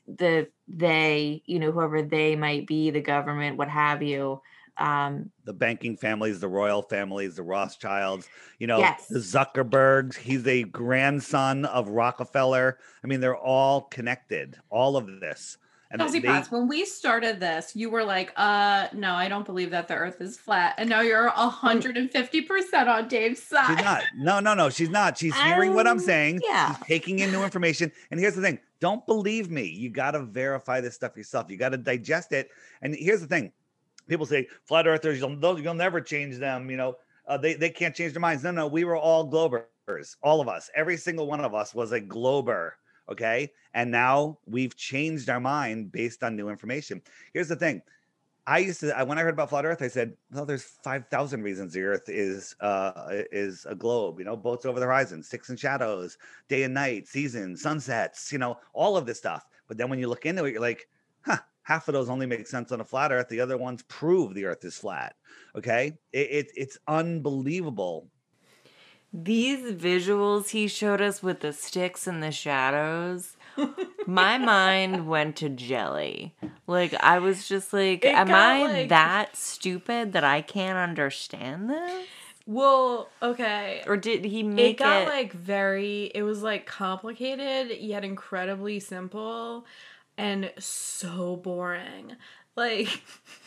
the they, you know, whoever they might be, the government, what have you. Um, the banking families, the royal families, the Rothschilds, you know, Yes. the Zuckerbergs. He's a grandson of Rockefeller. I mean, they're all connected. All of this. And Kelsey they- Potts, when we started this, you were like, uh, no, I don't believe that the earth is flat. And now you're 150% on Dave's side. She's not. No, no, no. She's not. She's hearing what I'm Um, saying. yeah. She's taking in new information. And here's the thing don't believe me. You got to verify this stuff yourself. You got to digest it. And here's the thing people say, flat earthers, you'll, you'll never change them. You know, uh, they, they can't change their minds. No, no. We were all globers. All of us. Every single one of us was a glober. Okay. And now we've changed our mind based on new information. Here's the thing. I used to when I heard about flat Earth, I said, "Well, there's five thousand reasons the Earth is uh is a globe. You know, boats over the horizon, sticks and shadows, day and night, seasons, sunsets. You know, all of this stuff. But then when you look into it, you're like, huh, half of those only make sense on a flat Earth. The other ones prove the Earth is flat. Okay, it, it it's unbelievable. These visuals he showed us with the sticks and the shadows, my *laughs* mind went to jelly. Like I was just like, It am I like- that stupid that I can't understand this? Well, okay. Or did he It make it? got like very, it was like complicated yet incredibly simple and so boring. Like, *laughs*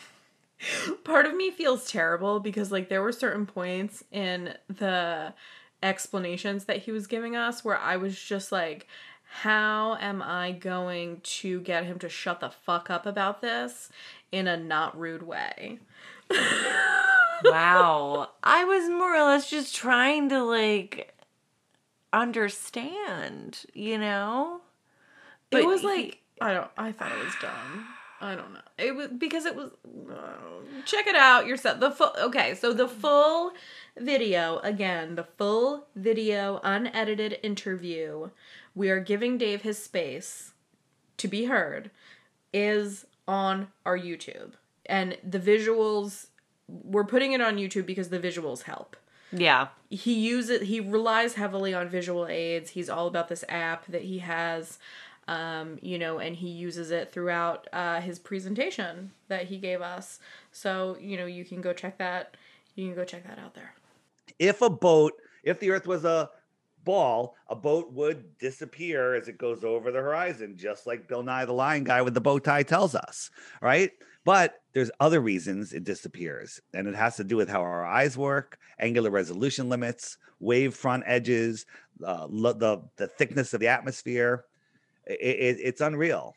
*laughs* part of me feels terrible because like there were certain points in the explanations that he was giving us where I was just like, how am I going to get him to shut the fuck up about this in a not rude way? *laughs* wow. I was more or less just trying to like understand, you know? it was he- like I don't. I thought it was dumb. I don't know. It was because it was. uh, check it out yourself. The full. Okay, so the full video again. The full video, unedited interview. We are giving Dave his space to be heard. Is on our YouTube, and the visuals. We're putting it on YouTube because the visuals help yeah. he uses he relies heavily on visual aids he's all about this app that he has um, you know and he uses it throughout uh, his presentation that he gave us so you know you can go check that you can go check that out there If a boat, if the Earth was a ball, a boat would disappear as it goes over the horizon, just like Bill Nye the Lion Guy with the bow tie tells us, right? But there's other reasons it disappears, and it has to do with how our eyes work, angular resolution limits, wave front edges, uh, lo- the the thickness of the atmosphere. I- I- it's unreal.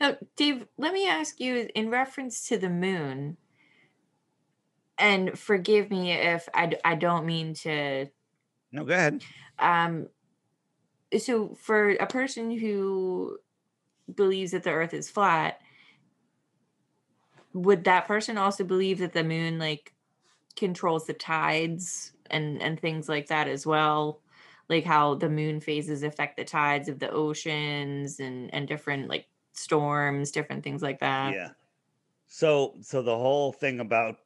Now, Dave, let me ask you in reference to the moon, and forgive me if I, I don't mean to. No, go ahead. Um, so, for a person who believes that the earth is flat, would that person also believe that the moon, like, controls the tides and, and things like that as well? Like how the moon phases affect the tides of the oceans and, and different, like, storms, different things like that. yeah. So so the whole thing about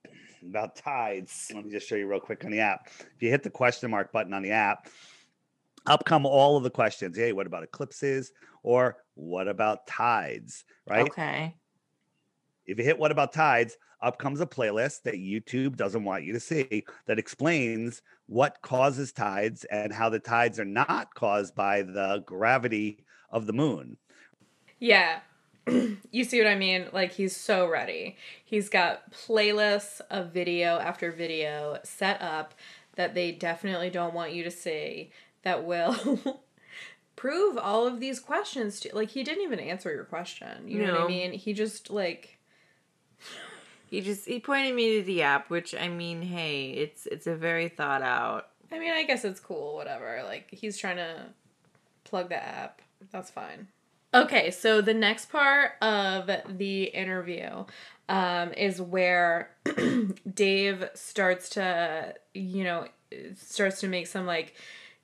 about tides let me just show you real quick on the app. If you hit the question mark button on the app up come all of the questions. Hey what about eclipses? Or what about tides right? Okay. if you hit what about tides up comes a playlist that youtube doesn't want you to see that explains what causes tides and how the tides are not caused by the gravity of the moon Yeah. *clears throat* you see what I mean? Like he's so ready. He's got playlists of video after video set up that they definitely don't want you to see that will *laughs* prove all of these questions to like he didn't even answer your question. You know what I mean? He just like He just he pointed me to the app, which I mean, hey, it's it's a very thought out. I mean, I guess it's cool, whatever. Like he's trying to plug the app. That's fine. Okay, so the next part of the interview um, is where *clears throat* Dave starts to, you know, starts to make some like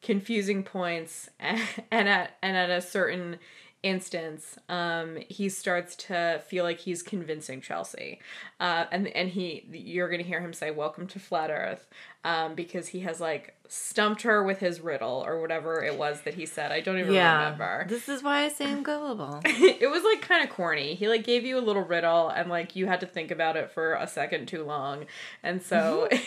confusing points, *laughs* and at and at a certain instance, um, he starts to feel like he's convincing Chelsea, uh, and and he you're gonna hear him say "Welcome to Flat Earth," um, because he has like stumped her with his riddle or whatever it was that he said. I don't even remember. This is why I say I'm gullible. *laughs* it was like kind of corny. He like gave you a little riddle and like you had to think about it for a second too long, and so. *laughs*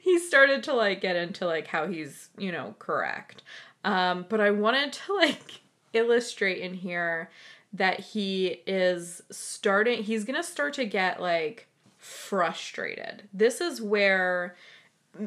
he started to like get into like how he's you know correct um but i wanted to like illustrate in here that he is starting he's gonna start to get like frustrated. This is where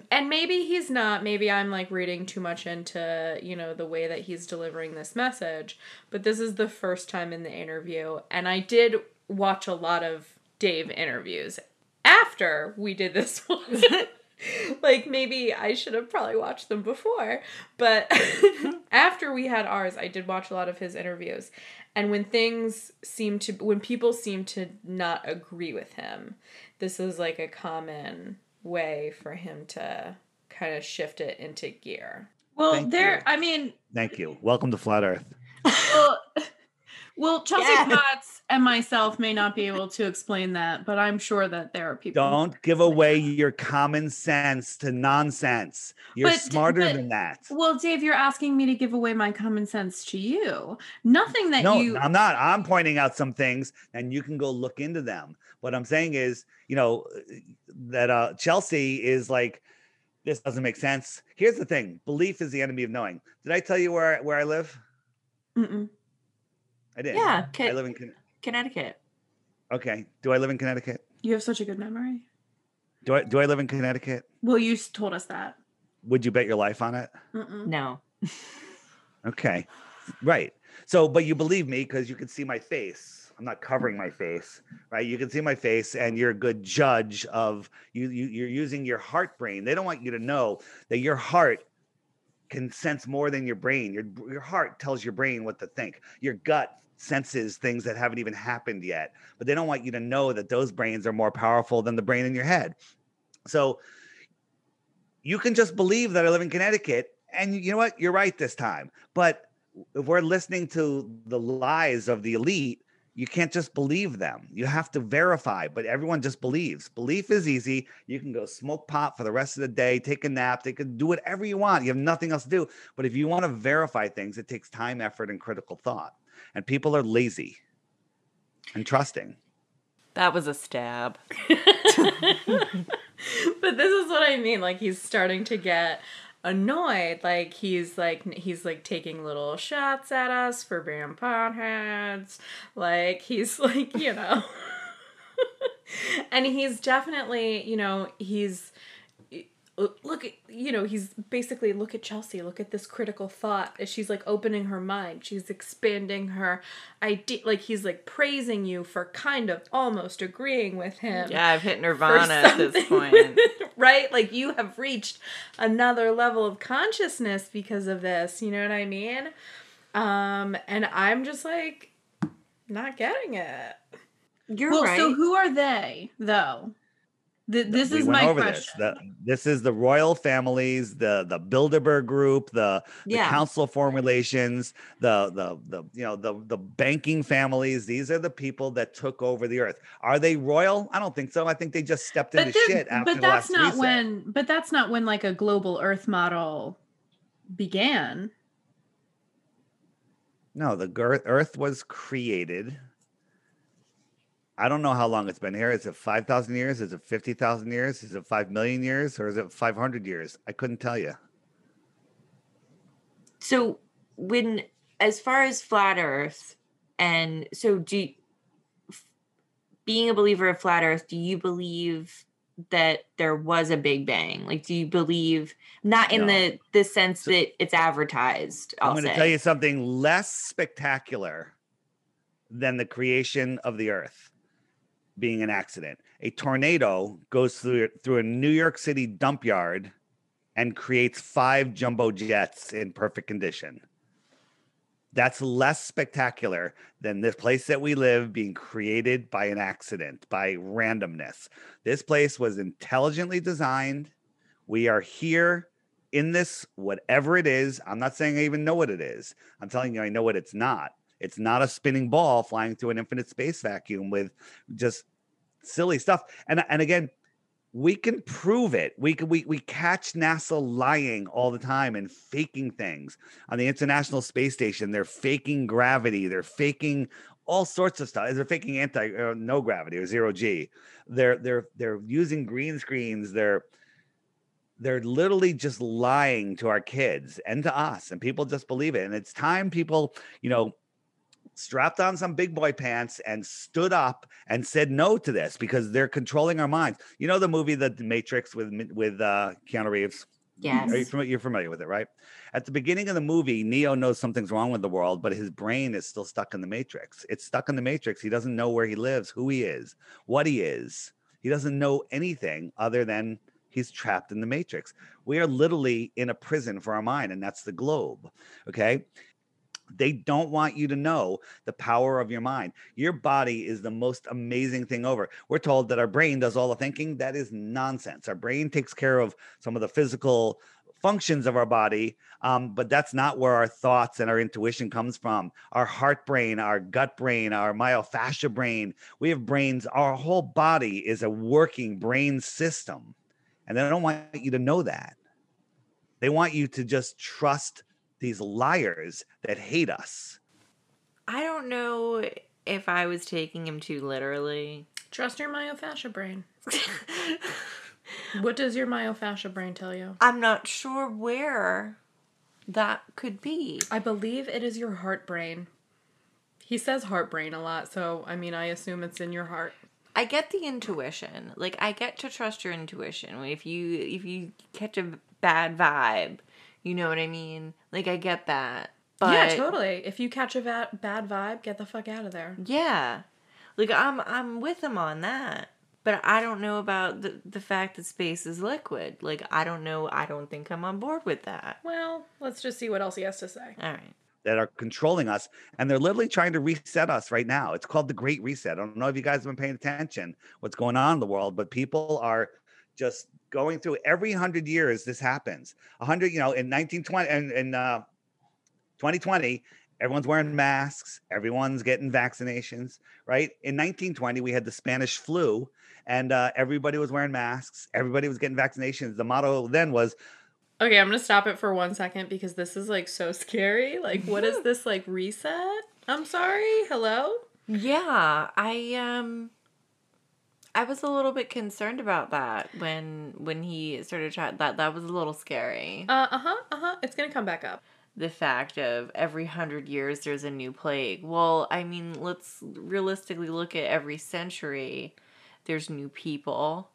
and maybe he's not maybe i'm like reading too much into you know the way that he's delivering this message but this is the first time in the interview and i did watch a lot of dave interviews after we did this one *laughs* *laughs* like maybe I should have probably watched them before, but *laughs* after we had ours, I did watch a lot of his interviews. And when things seem to when people seem to not agree with him, this is like a common way for him to kind of shift it into gear. Well, Thank there. you. I mean, Thank you. Welcome to Flat Earth. well, well, Chelsea Yes. Potts and myself may not be able to explain that, but I'm sure that there are people. Don't give away your common sense to nonsense. You're But- smarter but- than that. Well, Dave, you're asking me to give away my common sense to you. Nothing that No, you. I'm not. I'm pointing out some things and you can go look into them. What I'm saying is, you know, that uh Chelsea is like this doesn't make sense. Here's the thing. Belief is the enemy of knowing. Did I tell you where where I live? Mm-mm. I did. Yeah, I live in Con- Connecticut. Okay. Do I live in Connecticut? You have such a good memory. Do I do I live in Connecticut? Well, you told us that. Would you bet your life on it? Mm-mm. No. *laughs* Okay. Right. So, but you believe me because you can see my face. I'm not covering my face, right? You can see my face, and you're a good judge of you. you you're using your heart brain. They don't want you to know that your heart can sense more than your brain. Your your heart tells your brain what to think. Your gut senses things that haven't even happened yet. But they don't want you to know that those brains are more powerful than the brain in your head. So you can just believe that I live in Connecticut. And you know what? You're right this time. But if we're listening to the lies of the elite, you can't just believe them. You have to verify, but everyone just believes. Belief is easy. You can go smoke pot for the rest of the day, take a nap, they can do whatever you want. You have nothing else to do. But if you want to verify things, it takes time, effort, and critical thought. And people are lazy and trusting. That was a stab. *laughs* *laughs* but this is what I mean. Like he's starting to get annoyed. Like he's like he's like taking little shots at us for being potheads. Like he's *laughs* like you know, *laughs* and he's definitely you know he's look at you know he's basically look at chelsea look at this critical thought as she's like opening her mind she's expanding her idea like he's like praising you for kind of almost agreeing with him Yeah, I've hit Nirvana at this point. *laughs* right? Like you have reached another level of consciousness because of this. You know what I mean? Um, and I'm just like not getting it. You're well, right. so who are they, though? Th- this We is my question. This. The, this is the royal families, the the Bilderberg group, the the Yeah. Council of Foreign Relations, the the the you know the the banking families. These are the people that took over the earth. Are they royal? I don't think so. I think they just stepped into shit after but that's not reset. when. But that's not when like a global Earth model began. No, the Earth was created. I don't know how long it's been here. Is it 5,000 years? Is it 50,000 years? Is it 5 million years? Or is it 500 years? I couldn't tell you. so when as far as flat earth and so do you, being a believer of flat earth do you believe that there was a big bang like do you believe not in No. the the sense So- that it's advertised I'm I'll going to tell you something less spectacular than the creation of the earth being an accident. A tornado goes through through a New York City dump yard and creates five jumbo jets in perfect condition. That's less spectacular than this place that we live being created by an accident, by randomness. This place was intelligently designed. We are here in this, whatever it is. I'm not saying I even know what it is. I'm telling you, I know what it's not. It's not a spinning ball flying through an infinite space vacuum with just silly stuff. And and again, we can prove it. We can, we we catch NASA lying all the time and faking things on the International Space Station. They're faking gravity. They're faking all sorts of stuff. They're faking anti uh, no gravity or zero g. They're they're they're using green screens. They're they're literally just lying to our kids and to us, and people just believe it. And it's time people, you know, strapped on some big boy pants and stood up and said no to this because they're controlling our minds. You know the movie The Matrix with with uh, Keanu Reeves. Yes. Are you familiar, you're familiar with it, right? At the beginning of the movie, Neo knows something's wrong with the world, but his brain is still stuck in the Matrix. It's stuck in the Matrix. He doesn't know where he lives, who he is, what he is. He doesn't know anything other than he's trapped in the Matrix. We are literally in a prison for our mind, and that's the globe. Okay. They don't want you to know the power of your mind. Your body is the most amazing thing over. We're told that our brain does all the thinking. That is nonsense. Our brain takes care of some of the physical functions of our body, um, but that's not where our thoughts and our intuition comes from. Our heart brain, our gut brain, our myofascia brain. We have brains. Our whole body is a working brain system, and they don't want you to know that. They want you to just trust these liars that hate us. I don't know if I was taking him too literally. Trust your myofascia brain. what does your myofascia brain tell you? I'm not sure where that could be. I believe it is your heart brain. He says heart brain a lot, so I mean, I assume it's in your heart. I get the intuition. Like I get to trust your intuition. If you if you catch a bad vibe, you know what I mean? Like I get that. But yeah, totally. If you catch a va- bad vibe, get the fuck out of there. Yeah. Like I'm I'm with him on that. But I don't know about the the fact that space is liquid. Like I don't know. I don't think I'm on board with that. Well, let's just see what else he has to say. All right. That are controlling us, and they're literally trying to reset us right now. It's called the Great Reset. I don't know if you guys have been paying attention what's going on in the world, but people are just going through every hundred years. This happens. A hundred, you know, in 1920 and in uh, 2020, everyone's wearing masks, everyone's getting vaccinations, right? In 1920, we had the Spanish flu, and uh, everybody was wearing masks, everybody was getting vaccinations. The motto then was Okay, I'm gonna stop it for one second because this is like so scary. Like, what is this like reset? I'm sorry. Hello. Yeah, I um I was a little bit concerned about that when when he started trying that that was a little scary. Uh huh. Uh huh. It's gonna come back up. The fact of every hundred years there's a new plague. Well, I mean, let's realistically look at every century. There's new people.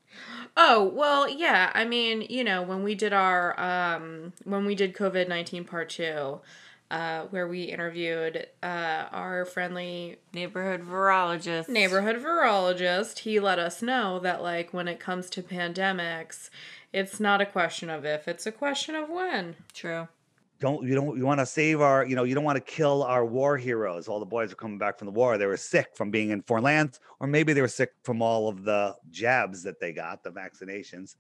Oh, well, yeah. I mean, you know, when we did our um when we did COVID-19 part 2, uh where we interviewed uh our friendly Neighborhood virologist. neighborhood virologist, he let us know that like when it comes to pandemics, it's not a question of if, it's a question of when. True. Don't you don't you want to save our you know you don't want to kill our war heroes. All the boys are coming back from the war. They were sick from being in foreign lands or maybe they were sick from all of the jabs that they got the vaccinations.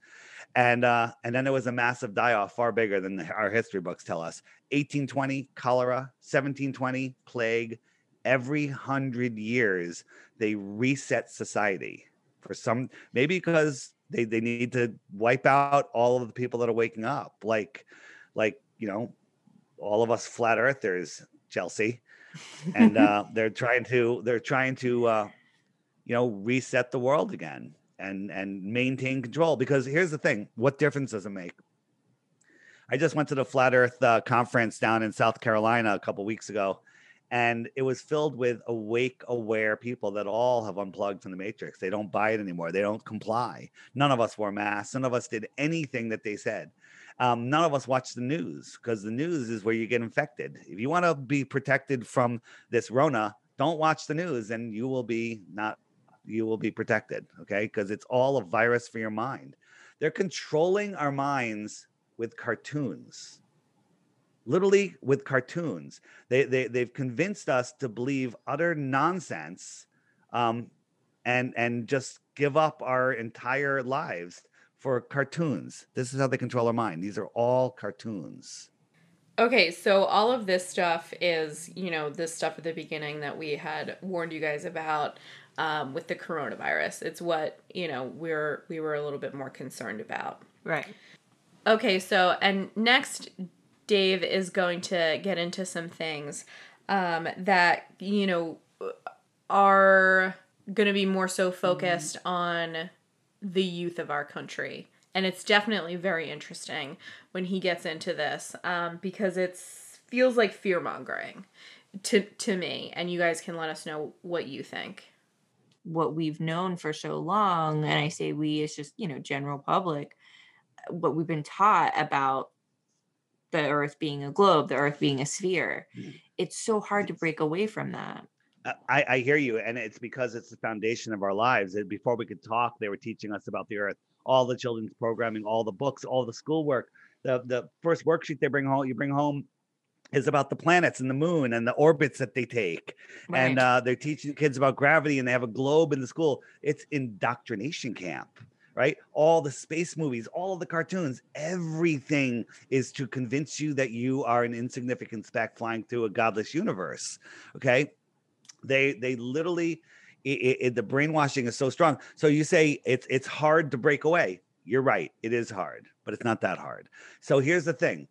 And uh and then there was a massive die-off far bigger than *laughs* our history books tell us. 1820 cholera. 1720 plague. Every hundred years they reset society for some maybe because they, they need to wipe out all of the people that are waking up. Like like you know all of us flat earthers chelsea. And *laughs* uh, they're trying to they're trying to uh, you know reset the world again and and maintain control. Because here's the thing what difference does it make? I just went to the flat earth uh, conference down in south carolina a couple weeks ago and it was filled with awake aware people that all have unplugged from the matrix. They don't buy it anymore. They don't comply. None of us wore masks. None of us did anything that they said um, none of us watch the news because the news is where you get infected. If you want to be protected from this Rona, don't watch the news, and you will be not you will be protected. Okay, because it's all a virus for your mind. They're controlling our minds with cartoons. Literally with cartoons, they, they they've convinced us to believe utter nonsense, um, and and just give up our entire lives for cartoons. This is how they control our mind. These are all cartoons. Okay, so all of this stuff is, you know, this stuff at the beginning that we had warned you guys about um, with the coronavirus. It's what, you know, we're we were a little bit more concerned about. Right. Okay, so and next Dave is going to get into some things um, that, you know, are going to be more so focused on the youth of our country. And it's definitely very interesting when he gets into this um, because it feels like fear mongering to to me. And you guys can let us know what you think. what we've known for so long and i say we is just you know general public what we've been taught about the earth being a globe the earth being a sphere it's so hard to break away from that I, I hear you, and it's because it's the foundation of our lives. And before we could talk, they were teaching us about the earth, all the children's programming, all the books, all the schoolwork. The the first worksheet they bring home, you bring home, is about the planets and the moon and the orbits that they take. And uh, they're teaching kids about gravity, and they have a globe in the school. It's indoctrination camp. Right, all the space movies, all of the cartoons, everything is to convince you that you are an insignificant speck flying through a godless universe. Okay, they they literally i i the brainwashing is so strong. So you say it's it's hard to break away. You're right. It is hard but it's not that hard. So here's the thing.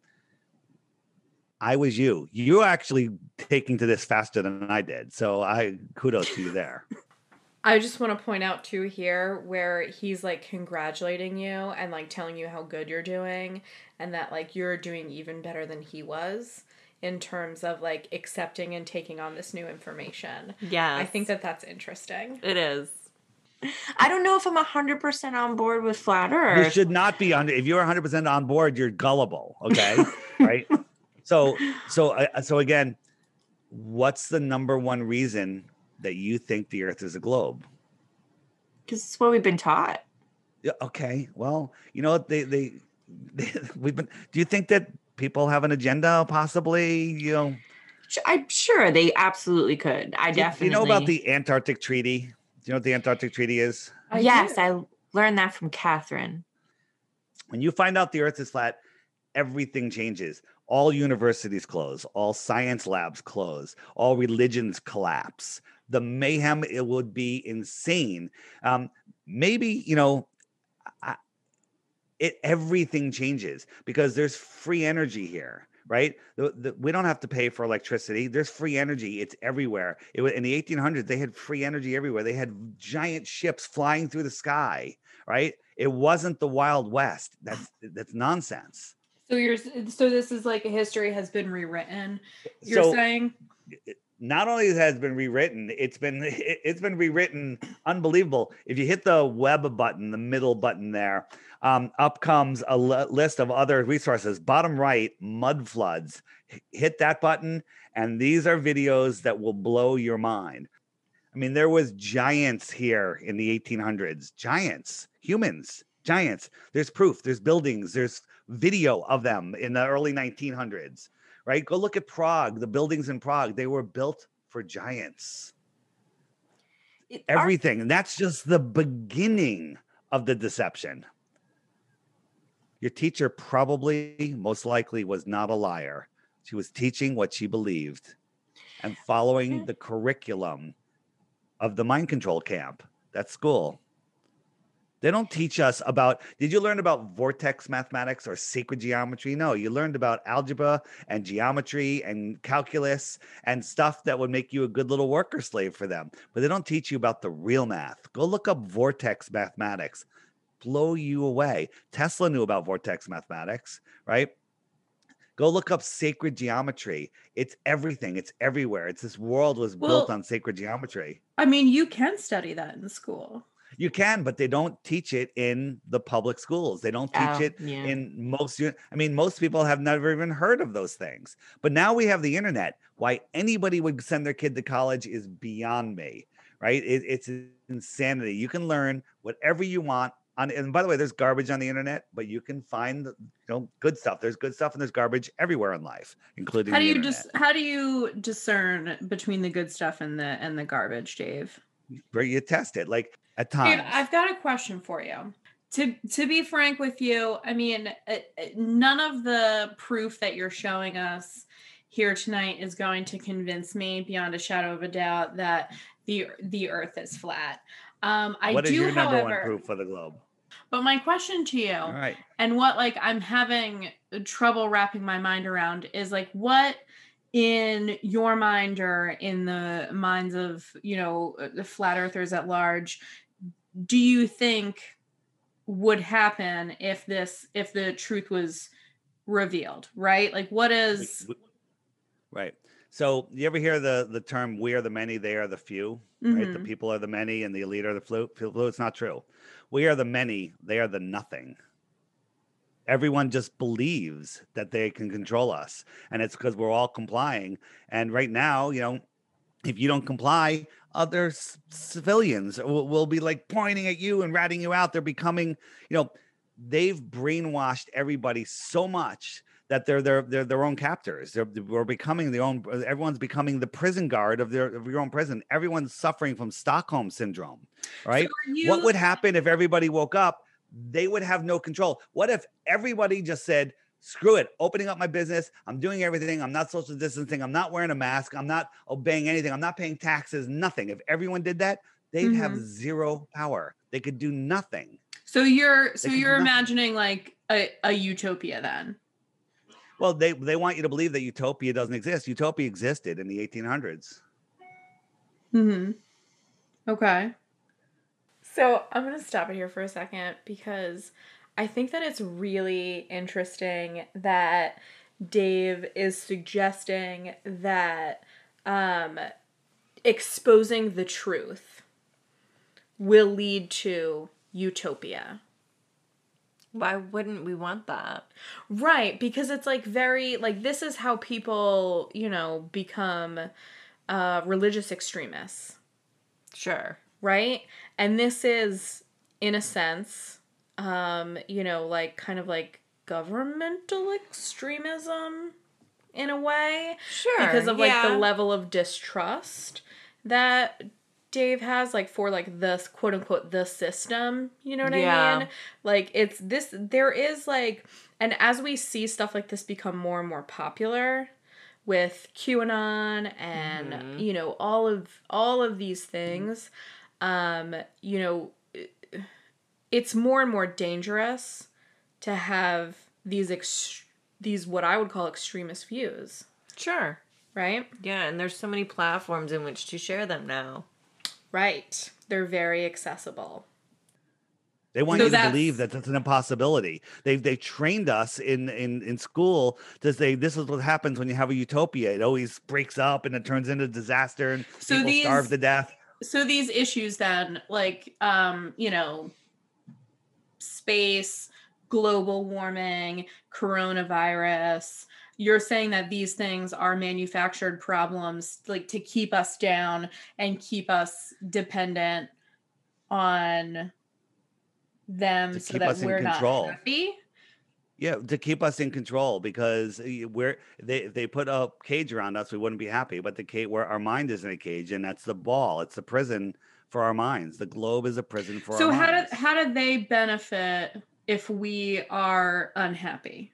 I was you. You actually taking to this faster than i did. So i kudos to you there. *laughs* I just want to point out too here where he's like congratulating you and like telling you how good you're doing and that like you're doing even better than he was in terms of like accepting and taking on this new information. Yeah. I think that that's interesting. it is. i don't know if i'm 100% on board with flat earth. you should not be on if you're 100% on board you're gullible okay *laughs* right so so uh, so again what's the number one reason that you think the earth is a globe because it's what we've been taught Yeah, okay. Well, you know what they, they they *laughs* we've been do you think that people have an agenda possibly, you know? I'm sure they absolutely could i Do you- do definitely you know about the Antarctic Treaty? Do you know what the Antarctic Treaty is? I yes do. i learned that from catherine When you find out the earth is flat, everything changes. All universities close, all science labs close, all religions collapse. The mayhem it would be insane. Um, maybe, you know, I, it everything changes because there's free energy here right? The, the, we don't have to pay for electricity. There's free energy. It's everywhere. It was in the 1800s they had free energy everywhere. They had giant ships flying through the sky right? It wasn't the wild west. That's that's nonsense. So you're so this is like a history has been rewritten. You're so saying not only has it been rewritten it's been *laughs* it- it's been rewritten unbelievable. If you hit the web button the middle button there um, up comes a list of other resources. Bottom right mud floods. H- hit that button and these are videos that will blow your mind. I mean there was giants here in the 1800s giants humans giants. There's proof there's buildings there's video of them in the early 1900s right? Go look at Prague, the buildings in Prague, they were built for giants. It- our- Everything. And that's just the beginning of the deception. Your teacher probably, most likely, was not a liar. She was teaching what she believed and following the curriculum of the mind control camp, that school. They don't teach us about, did you learn about vortex mathematics or sacred geometry? No, you learned about algebra and geometry and calculus and stuff that would make you a good little worker slave for them. But they don't teach you about the real math. Go look up vortex mathematics, blow you away. Tesla knew about vortex mathematics, right? Go look up sacred geometry. It's everything, it's everywhere. It's this world was built on sacred geometry. I mean, you can study that in school. You can, but they don't teach it in the public schools. They don't teach Oh, it yeah. in most I mean, most people have never even heard of those things. But now we have the internet. Why anybody would send their kid to college is beyond me, right? It, it's insanity. You can learn whatever you want on. And by the way, there's garbage on the internet, but you can find you know good stuff. There's good stuff and there's garbage everywhere in life, including How do you just how do you discern between the good stuff and the and the garbage, Dave? where you test it. Like at times, I've got a question for you. to to be frank with you, I mean, uh, uh, none of the proof that you're showing us here tonight is going to convince me beyond a shadow of a doubt that the the Earth is flat. Um, I What is do, your number however, one proof for the globe? but my question to you, right. and what like I'm having trouble wrapping my mind around is like what in your mind or in the minds of you know uh, the flat earthers at large do you think would happen if this if the truth was revealed right like what is Right. So you ever hear the the term "we are the many, they are the few"? Right. The Mhm. people are the many, and the elite are the few. few. It's not true. We are the many. They are the nothing. Everyone just believes that they can control us, and it's because we're all complying. And right now, you know, if you don't comply, other c- civilians will, will be like pointing at you and ratting you out. They're becoming, you know, they've brainwashed everybody so much that they're their they're their own captors. They're we're becoming their own. Everyone's becoming the prison guard of their of your own prison. Everyone's suffering from Stockholm syndrome, right? are you- what would happen if everybody woke up? They would have no control. What if everybody just said, screw it, opening up my business. I'm doing everything. I'm not social distancing. I'm not wearing a mask. I'm not obeying anything. I'm not paying taxes, nothing. If everyone did that, they'd have Mhm. zero power. They could do nothing. so you're so They can do you're imagining like a, a utopia then Well, they, they want you to believe that utopia doesn't exist. Utopia existed in the 1800s. mm-hmm okay So I'm going to stop it here for a second because I think that it's really interesting that Dave is suggesting that um, exposing the truth will lead to utopia. Why wouldn't we want that? Right, because it's like very like this is how people, you know, become uh religious extremists, Sure. right? And this is in a sense um, you know, like kind of like governmental extremism in a way Sure. because of like yeah. the level of distrust that Dave has like for like the quote unquote the system, you know what I Yeah. mean? Like it's this there is like and as we see stuff like this become more and more popular with QAnon and Mhm. you know all of all of these things um you know it's more and more dangerous to have these ex- these what I would call extremist views, Sure. right? Yeah, and there's so many platforms in which to share them now. Right. They're very accessible. They want So you to believe that that's an impossibility. They've they trained us in, in in school to say this is what happens when you have a utopia. It always breaks up and it turns into disaster and So people these- starve to death. so these issues then like um you know space global warming coronavirus you're saying that these things are manufactured problems like to keep us down and keep us dependent on them so that we're not happy Yeah, to keep us in control because uh, we're they if they put a cage around us, we wouldn't be happy. But the cage where our mind is in a cage, and that's the ball. It's the prison for our minds. The globe is a prison for so our how minds. do how do they benefit if we are unhappy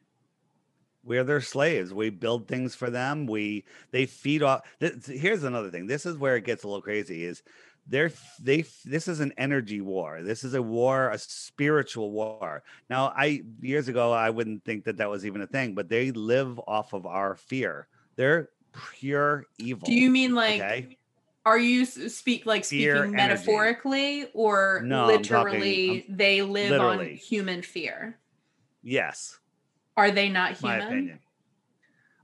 we're their slaves. We build things for them. We they feed off. Th- here's another thing. This is where it gets a little crazy. Is they're they this is an energy war. This is a war, a spiritual war. Now, I years ago I wouldn't think that that was even a thing, but they live off of our fear. They're pure evil. do you mean like okay? Are you speak like Fear speaking energy. metaphorically or No, I'm talking- literally they live on human fear? Yes, Are they not my human? opinion.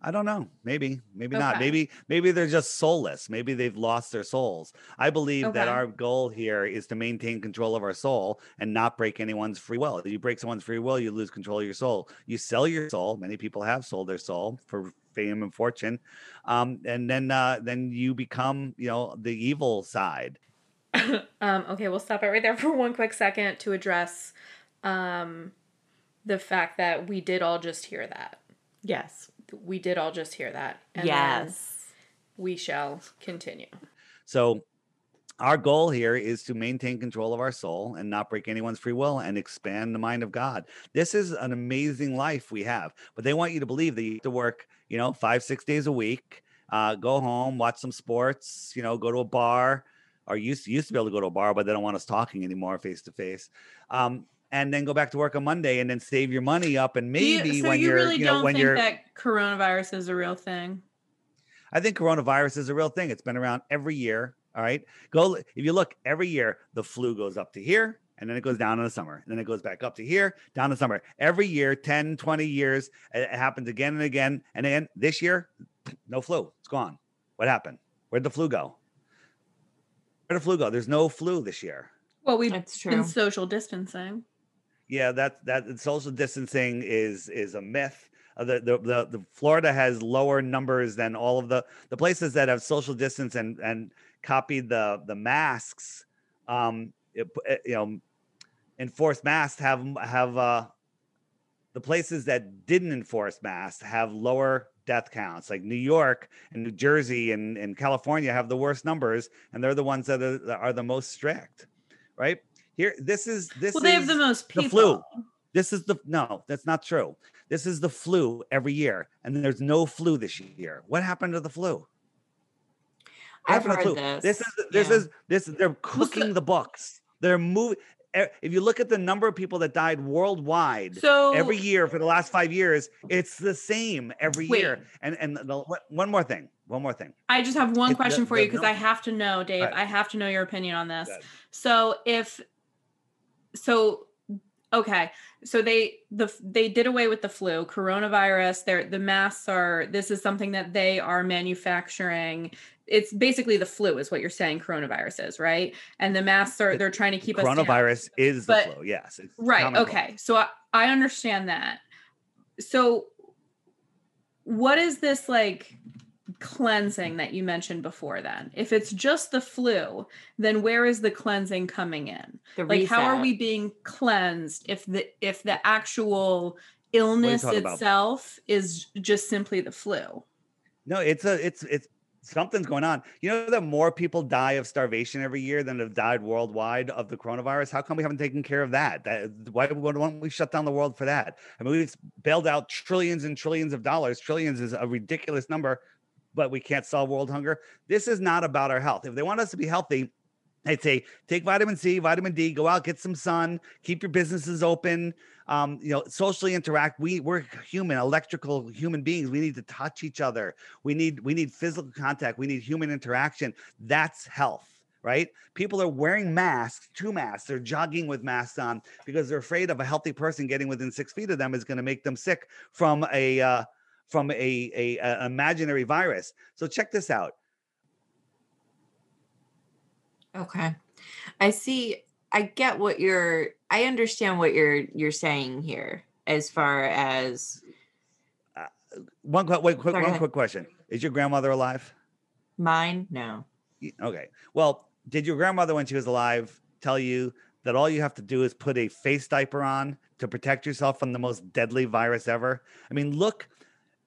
I don't know. Maybe, maybe not. Maybe, maybe they're just soulless. Maybe they've lost their souls. I believe that our goal here is to maintain control of our soul and not break anyone's free will. If you break someone's free will, you lose control of your soul. You sell your soul. Many people have sold their soul for fame and fortune, um, and then uh, then you become, you know, the evil side. *coughs* um, okay, we'll stop it right there *laughs* for one quick second to address um, the fact that we did all just hear that. Yes. We did all just hear that. And yes. We shall continue. So our goal here is to maintain control of our soul and not break anyone's free will and expand the mind of God. This is an amazing life we have, but they want you to believe that you have to work, you know, five, six days a week, uh, go home, watch some sports, you know, go to a bar, or used to, used to be able to go to a bar, but they don't want us talking anymore face to face. Um, and then go back to work on Monday and then save your money up. And Do you- maybe so when you you're, really you know, don't when think you're, that coronavirus is a real thing? I think coronavirus is a real thing. It's been around every year. All right. Go if you look every year, the flu goes up to here and then it goes down in the summer. And then it goes back up to here, down in the summer. Every year, 10, 20 years, it happens again and again. And then this year, no flu. It's gone. What happened? Where'd the flu go? Where'd the flu go? There's no flu this year. Well, we've That's been true. social distancing. Yeah, that that social distancing is is a myth. Uh, the, the the the Florida has lower numbers than all of the the places that have social distance and and copied the the masks. Um, it, it- you know, enforced masks have have uh the places that didn't enforce masks have lower death counts. Like New York and New Jersey and, and California have the worst numbers, and they're the ones that are, that are the most strict. Right here, this is this. well, they have is- the most people. the flu. this is the no, that's not true. This is the flu every year, and there's no flu this year. What happened to the flu? I've heard flu? this. This is this yeah. is this. They're cooking the books. They're moving. If you look at the number of people that died worldwide So every year for the last five years, it's the same every Wait. year. And and the, one more thing, one more thing. I just have one It- the- question for you because no- I have to know, Dave. Right. I have to know your opinion on this. So if so okay, so they the they did away with the flu, coronavirus, they're the masks are this is something that they are manufacturing. It's basically the flu is what you're saying coronavirus is, right? And the masks are they're trying to keep us down. Coronavirus is the flu. Yes. Right. cold. Okay. So I, I understand that. So what is this like cleansing that you mentioned before then? If it's just the flu, then where is the cleansing coming in? The Like how are we being cleansed if the if the actual illness talking about? itself is just simply the flu? No, it's a it's it's something's going on. You know that more people die of starvation every year than have died worldwide of the coronavirus. How come we haven't taken care of that? That why, why don't we shut down the world for that? I mean, we've bailed out trillions and trillions of dollars. Trillions is a ridiculous number, but we can't solve world hunger. This is not about our health. If they want us to be healthy, I'd say take vitamin C, vitamin D, go out, get some sun, keep your businesses open. Um, you know, socially interact. We we're human, electrical human beings. We need to touch each other. We need we need physical contact. We need human interaction. That's health, right? People are wearing masks, two masks. They're jogging with masks on because they're afraid of a healthy person getting within six feet of them is going to make them sick from a uh, from a, a, a imaginary virus. So check this out. Okay. I see I get what you're I understand what you're you're saying here as far as uh, One quick, wait, quick, Sorry, one quick question: Is your grandmother alive? mine. No. Okay. Well, did your grandmother, when she was alive, tell you that all you have to do is put a face diaper on to protect yourself from the most deadly virus ever? I mean, look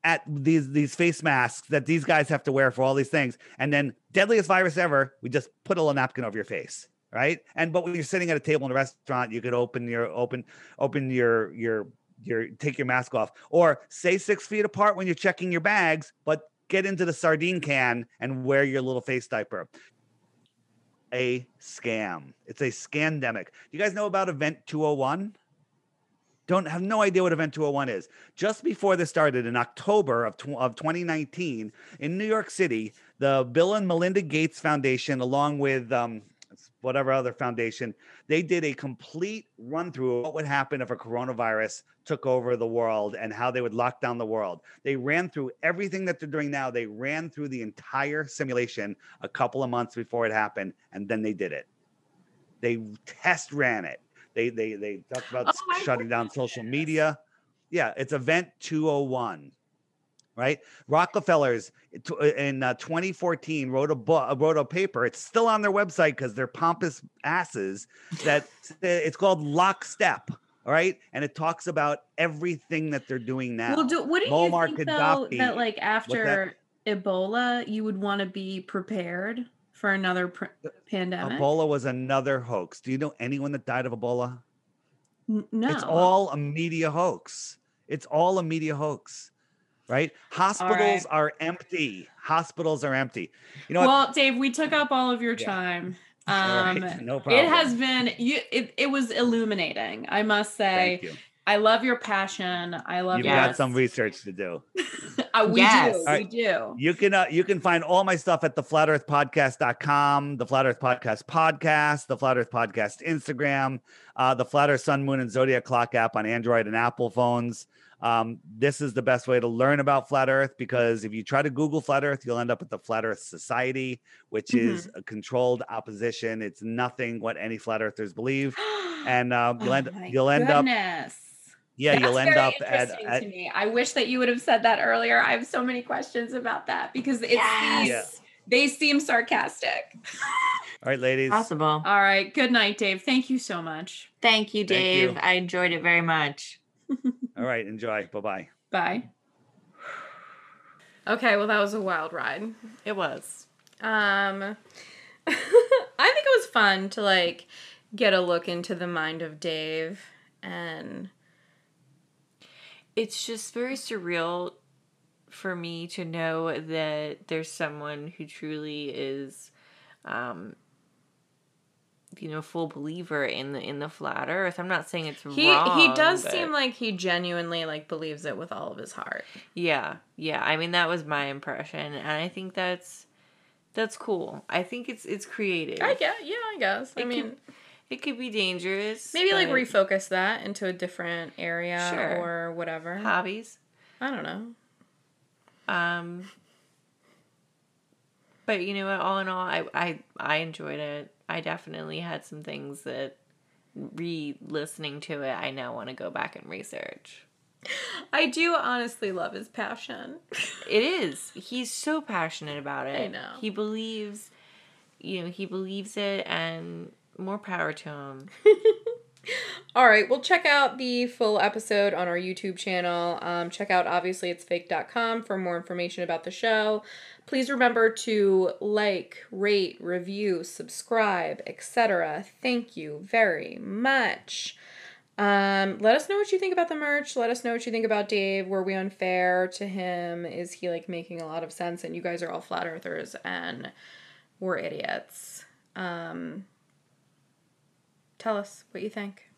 at these these face masks that these guys have to wear for all these things, and then deadliest virus ever. We just put a little napkin over your face, right? And but when you're sitting at a table in a restaurant, you could open your open open your your your take your mask off, or stay six feet apart when you're checking your bags, but get into the sardine can and wear your little face diaper a scam. It's a scandemic. Do You guys know about Event 201? Don't have no idea what Event 201 is. Just before this started in October of, tw- of 2019 in New York City, the Bill and Melinda Gates Foundation, along with um, whatever other foundation, they did a complete run through of what would happen if a coronavirus took over the world and how they would lock down the world. They ran through everything that they're doing now. They ran through the entire simulation a couple of months before it happened, and then they did it. They test ran it. They they they talked about Oh, shutting down social media. Yeah, it's Event 201 right? Rockefellers in uh, 2014 wrote a book, wrote a paper. It's still on their website because they're pompous asses. That *laughs* it's called Lockstep. All right, and it talks about everything that they're doing now. Well, do, what do Muammar you think though that like that? after Ebola, you would want to be prepared for another pr- pandemic? Ebola was another hoax. Do you know anyone that died of Ebola? No. It's all a media hoax. It's all a media hoax, right? Hospitals are empty. Hospitals are empty. You know what? well, Dave, we took up all of your Yeah. time. Um, right, no problem. it has been you. It, it was illuminating. I must say. Thank you. I love your passion. I love You've your. got some research to do. *laughs* Uh, we Yes. do. All We do. You can uh, you can find all my stuff at the flat earth podcast.com, the flat earth podcast podcast, the flat earth podcast Instagram, uh, the flat earth sun moon and zodiac clock app on Android and Apple phones. Um, this is the best way to learn about flat earth because if you try to Google flat earth, you'll end up at the flat earth society, which is Mm-hmm. a controlled opposition. It's nothing what any flat earthers believe. *gasps* And uh, you'll Oh end you'll end up yeah, That's you'll end very up at, interesting at to me. I wish that you would have said that earlier. I have so many questions about that because it Yes. seems they seem sarcastic. all right, ladies. Possible. All right. Good night, Dave. Thank you so much. Thank you, Thank Dave. you. I enjoyed it very much. *laughs* All right, enjoy. Bye bye. Bye. Okay, well that was a wild ride. It was. Um *laughs* I think it was fun to like get a look into the mind of Dave and It's just very surreal for me to know that there's someone who truly is um you know full believer in the in the flat earth i'm not saying it's he wrong he does but- seem like he genuinely like believes it with all of his heart. yeah yeah i mean that was my impression and i think that's that's cool i think it's it's creative I guess yeah, I guess. I mean could- it could be dangerous maybe like refocus that into a different area Sure. or whatever. hobbies I don't know. Um, but you know what? All in all, I I I enjoyed it. I definitely had some things that re-listening to it, I now want to go back and research. I do honestly love his passion. *laughs* It is. He's so passionate about it. I know. He believes, you know, he believes it, and more power to him. *laughs* All right, well, check out the full episode on our YouTube channel. Um, check out obviouslyitsfake.com for more information about the show. Please remember to like, rate, review, subscribe, etc. Thank you very much. Um, let us know what you think about the merch. Let us know what you think about Dave. Were we unfair to him? Is he like making a lot of sense? And you guys are all flat earthers and we're idiots. Um, tell us what you think.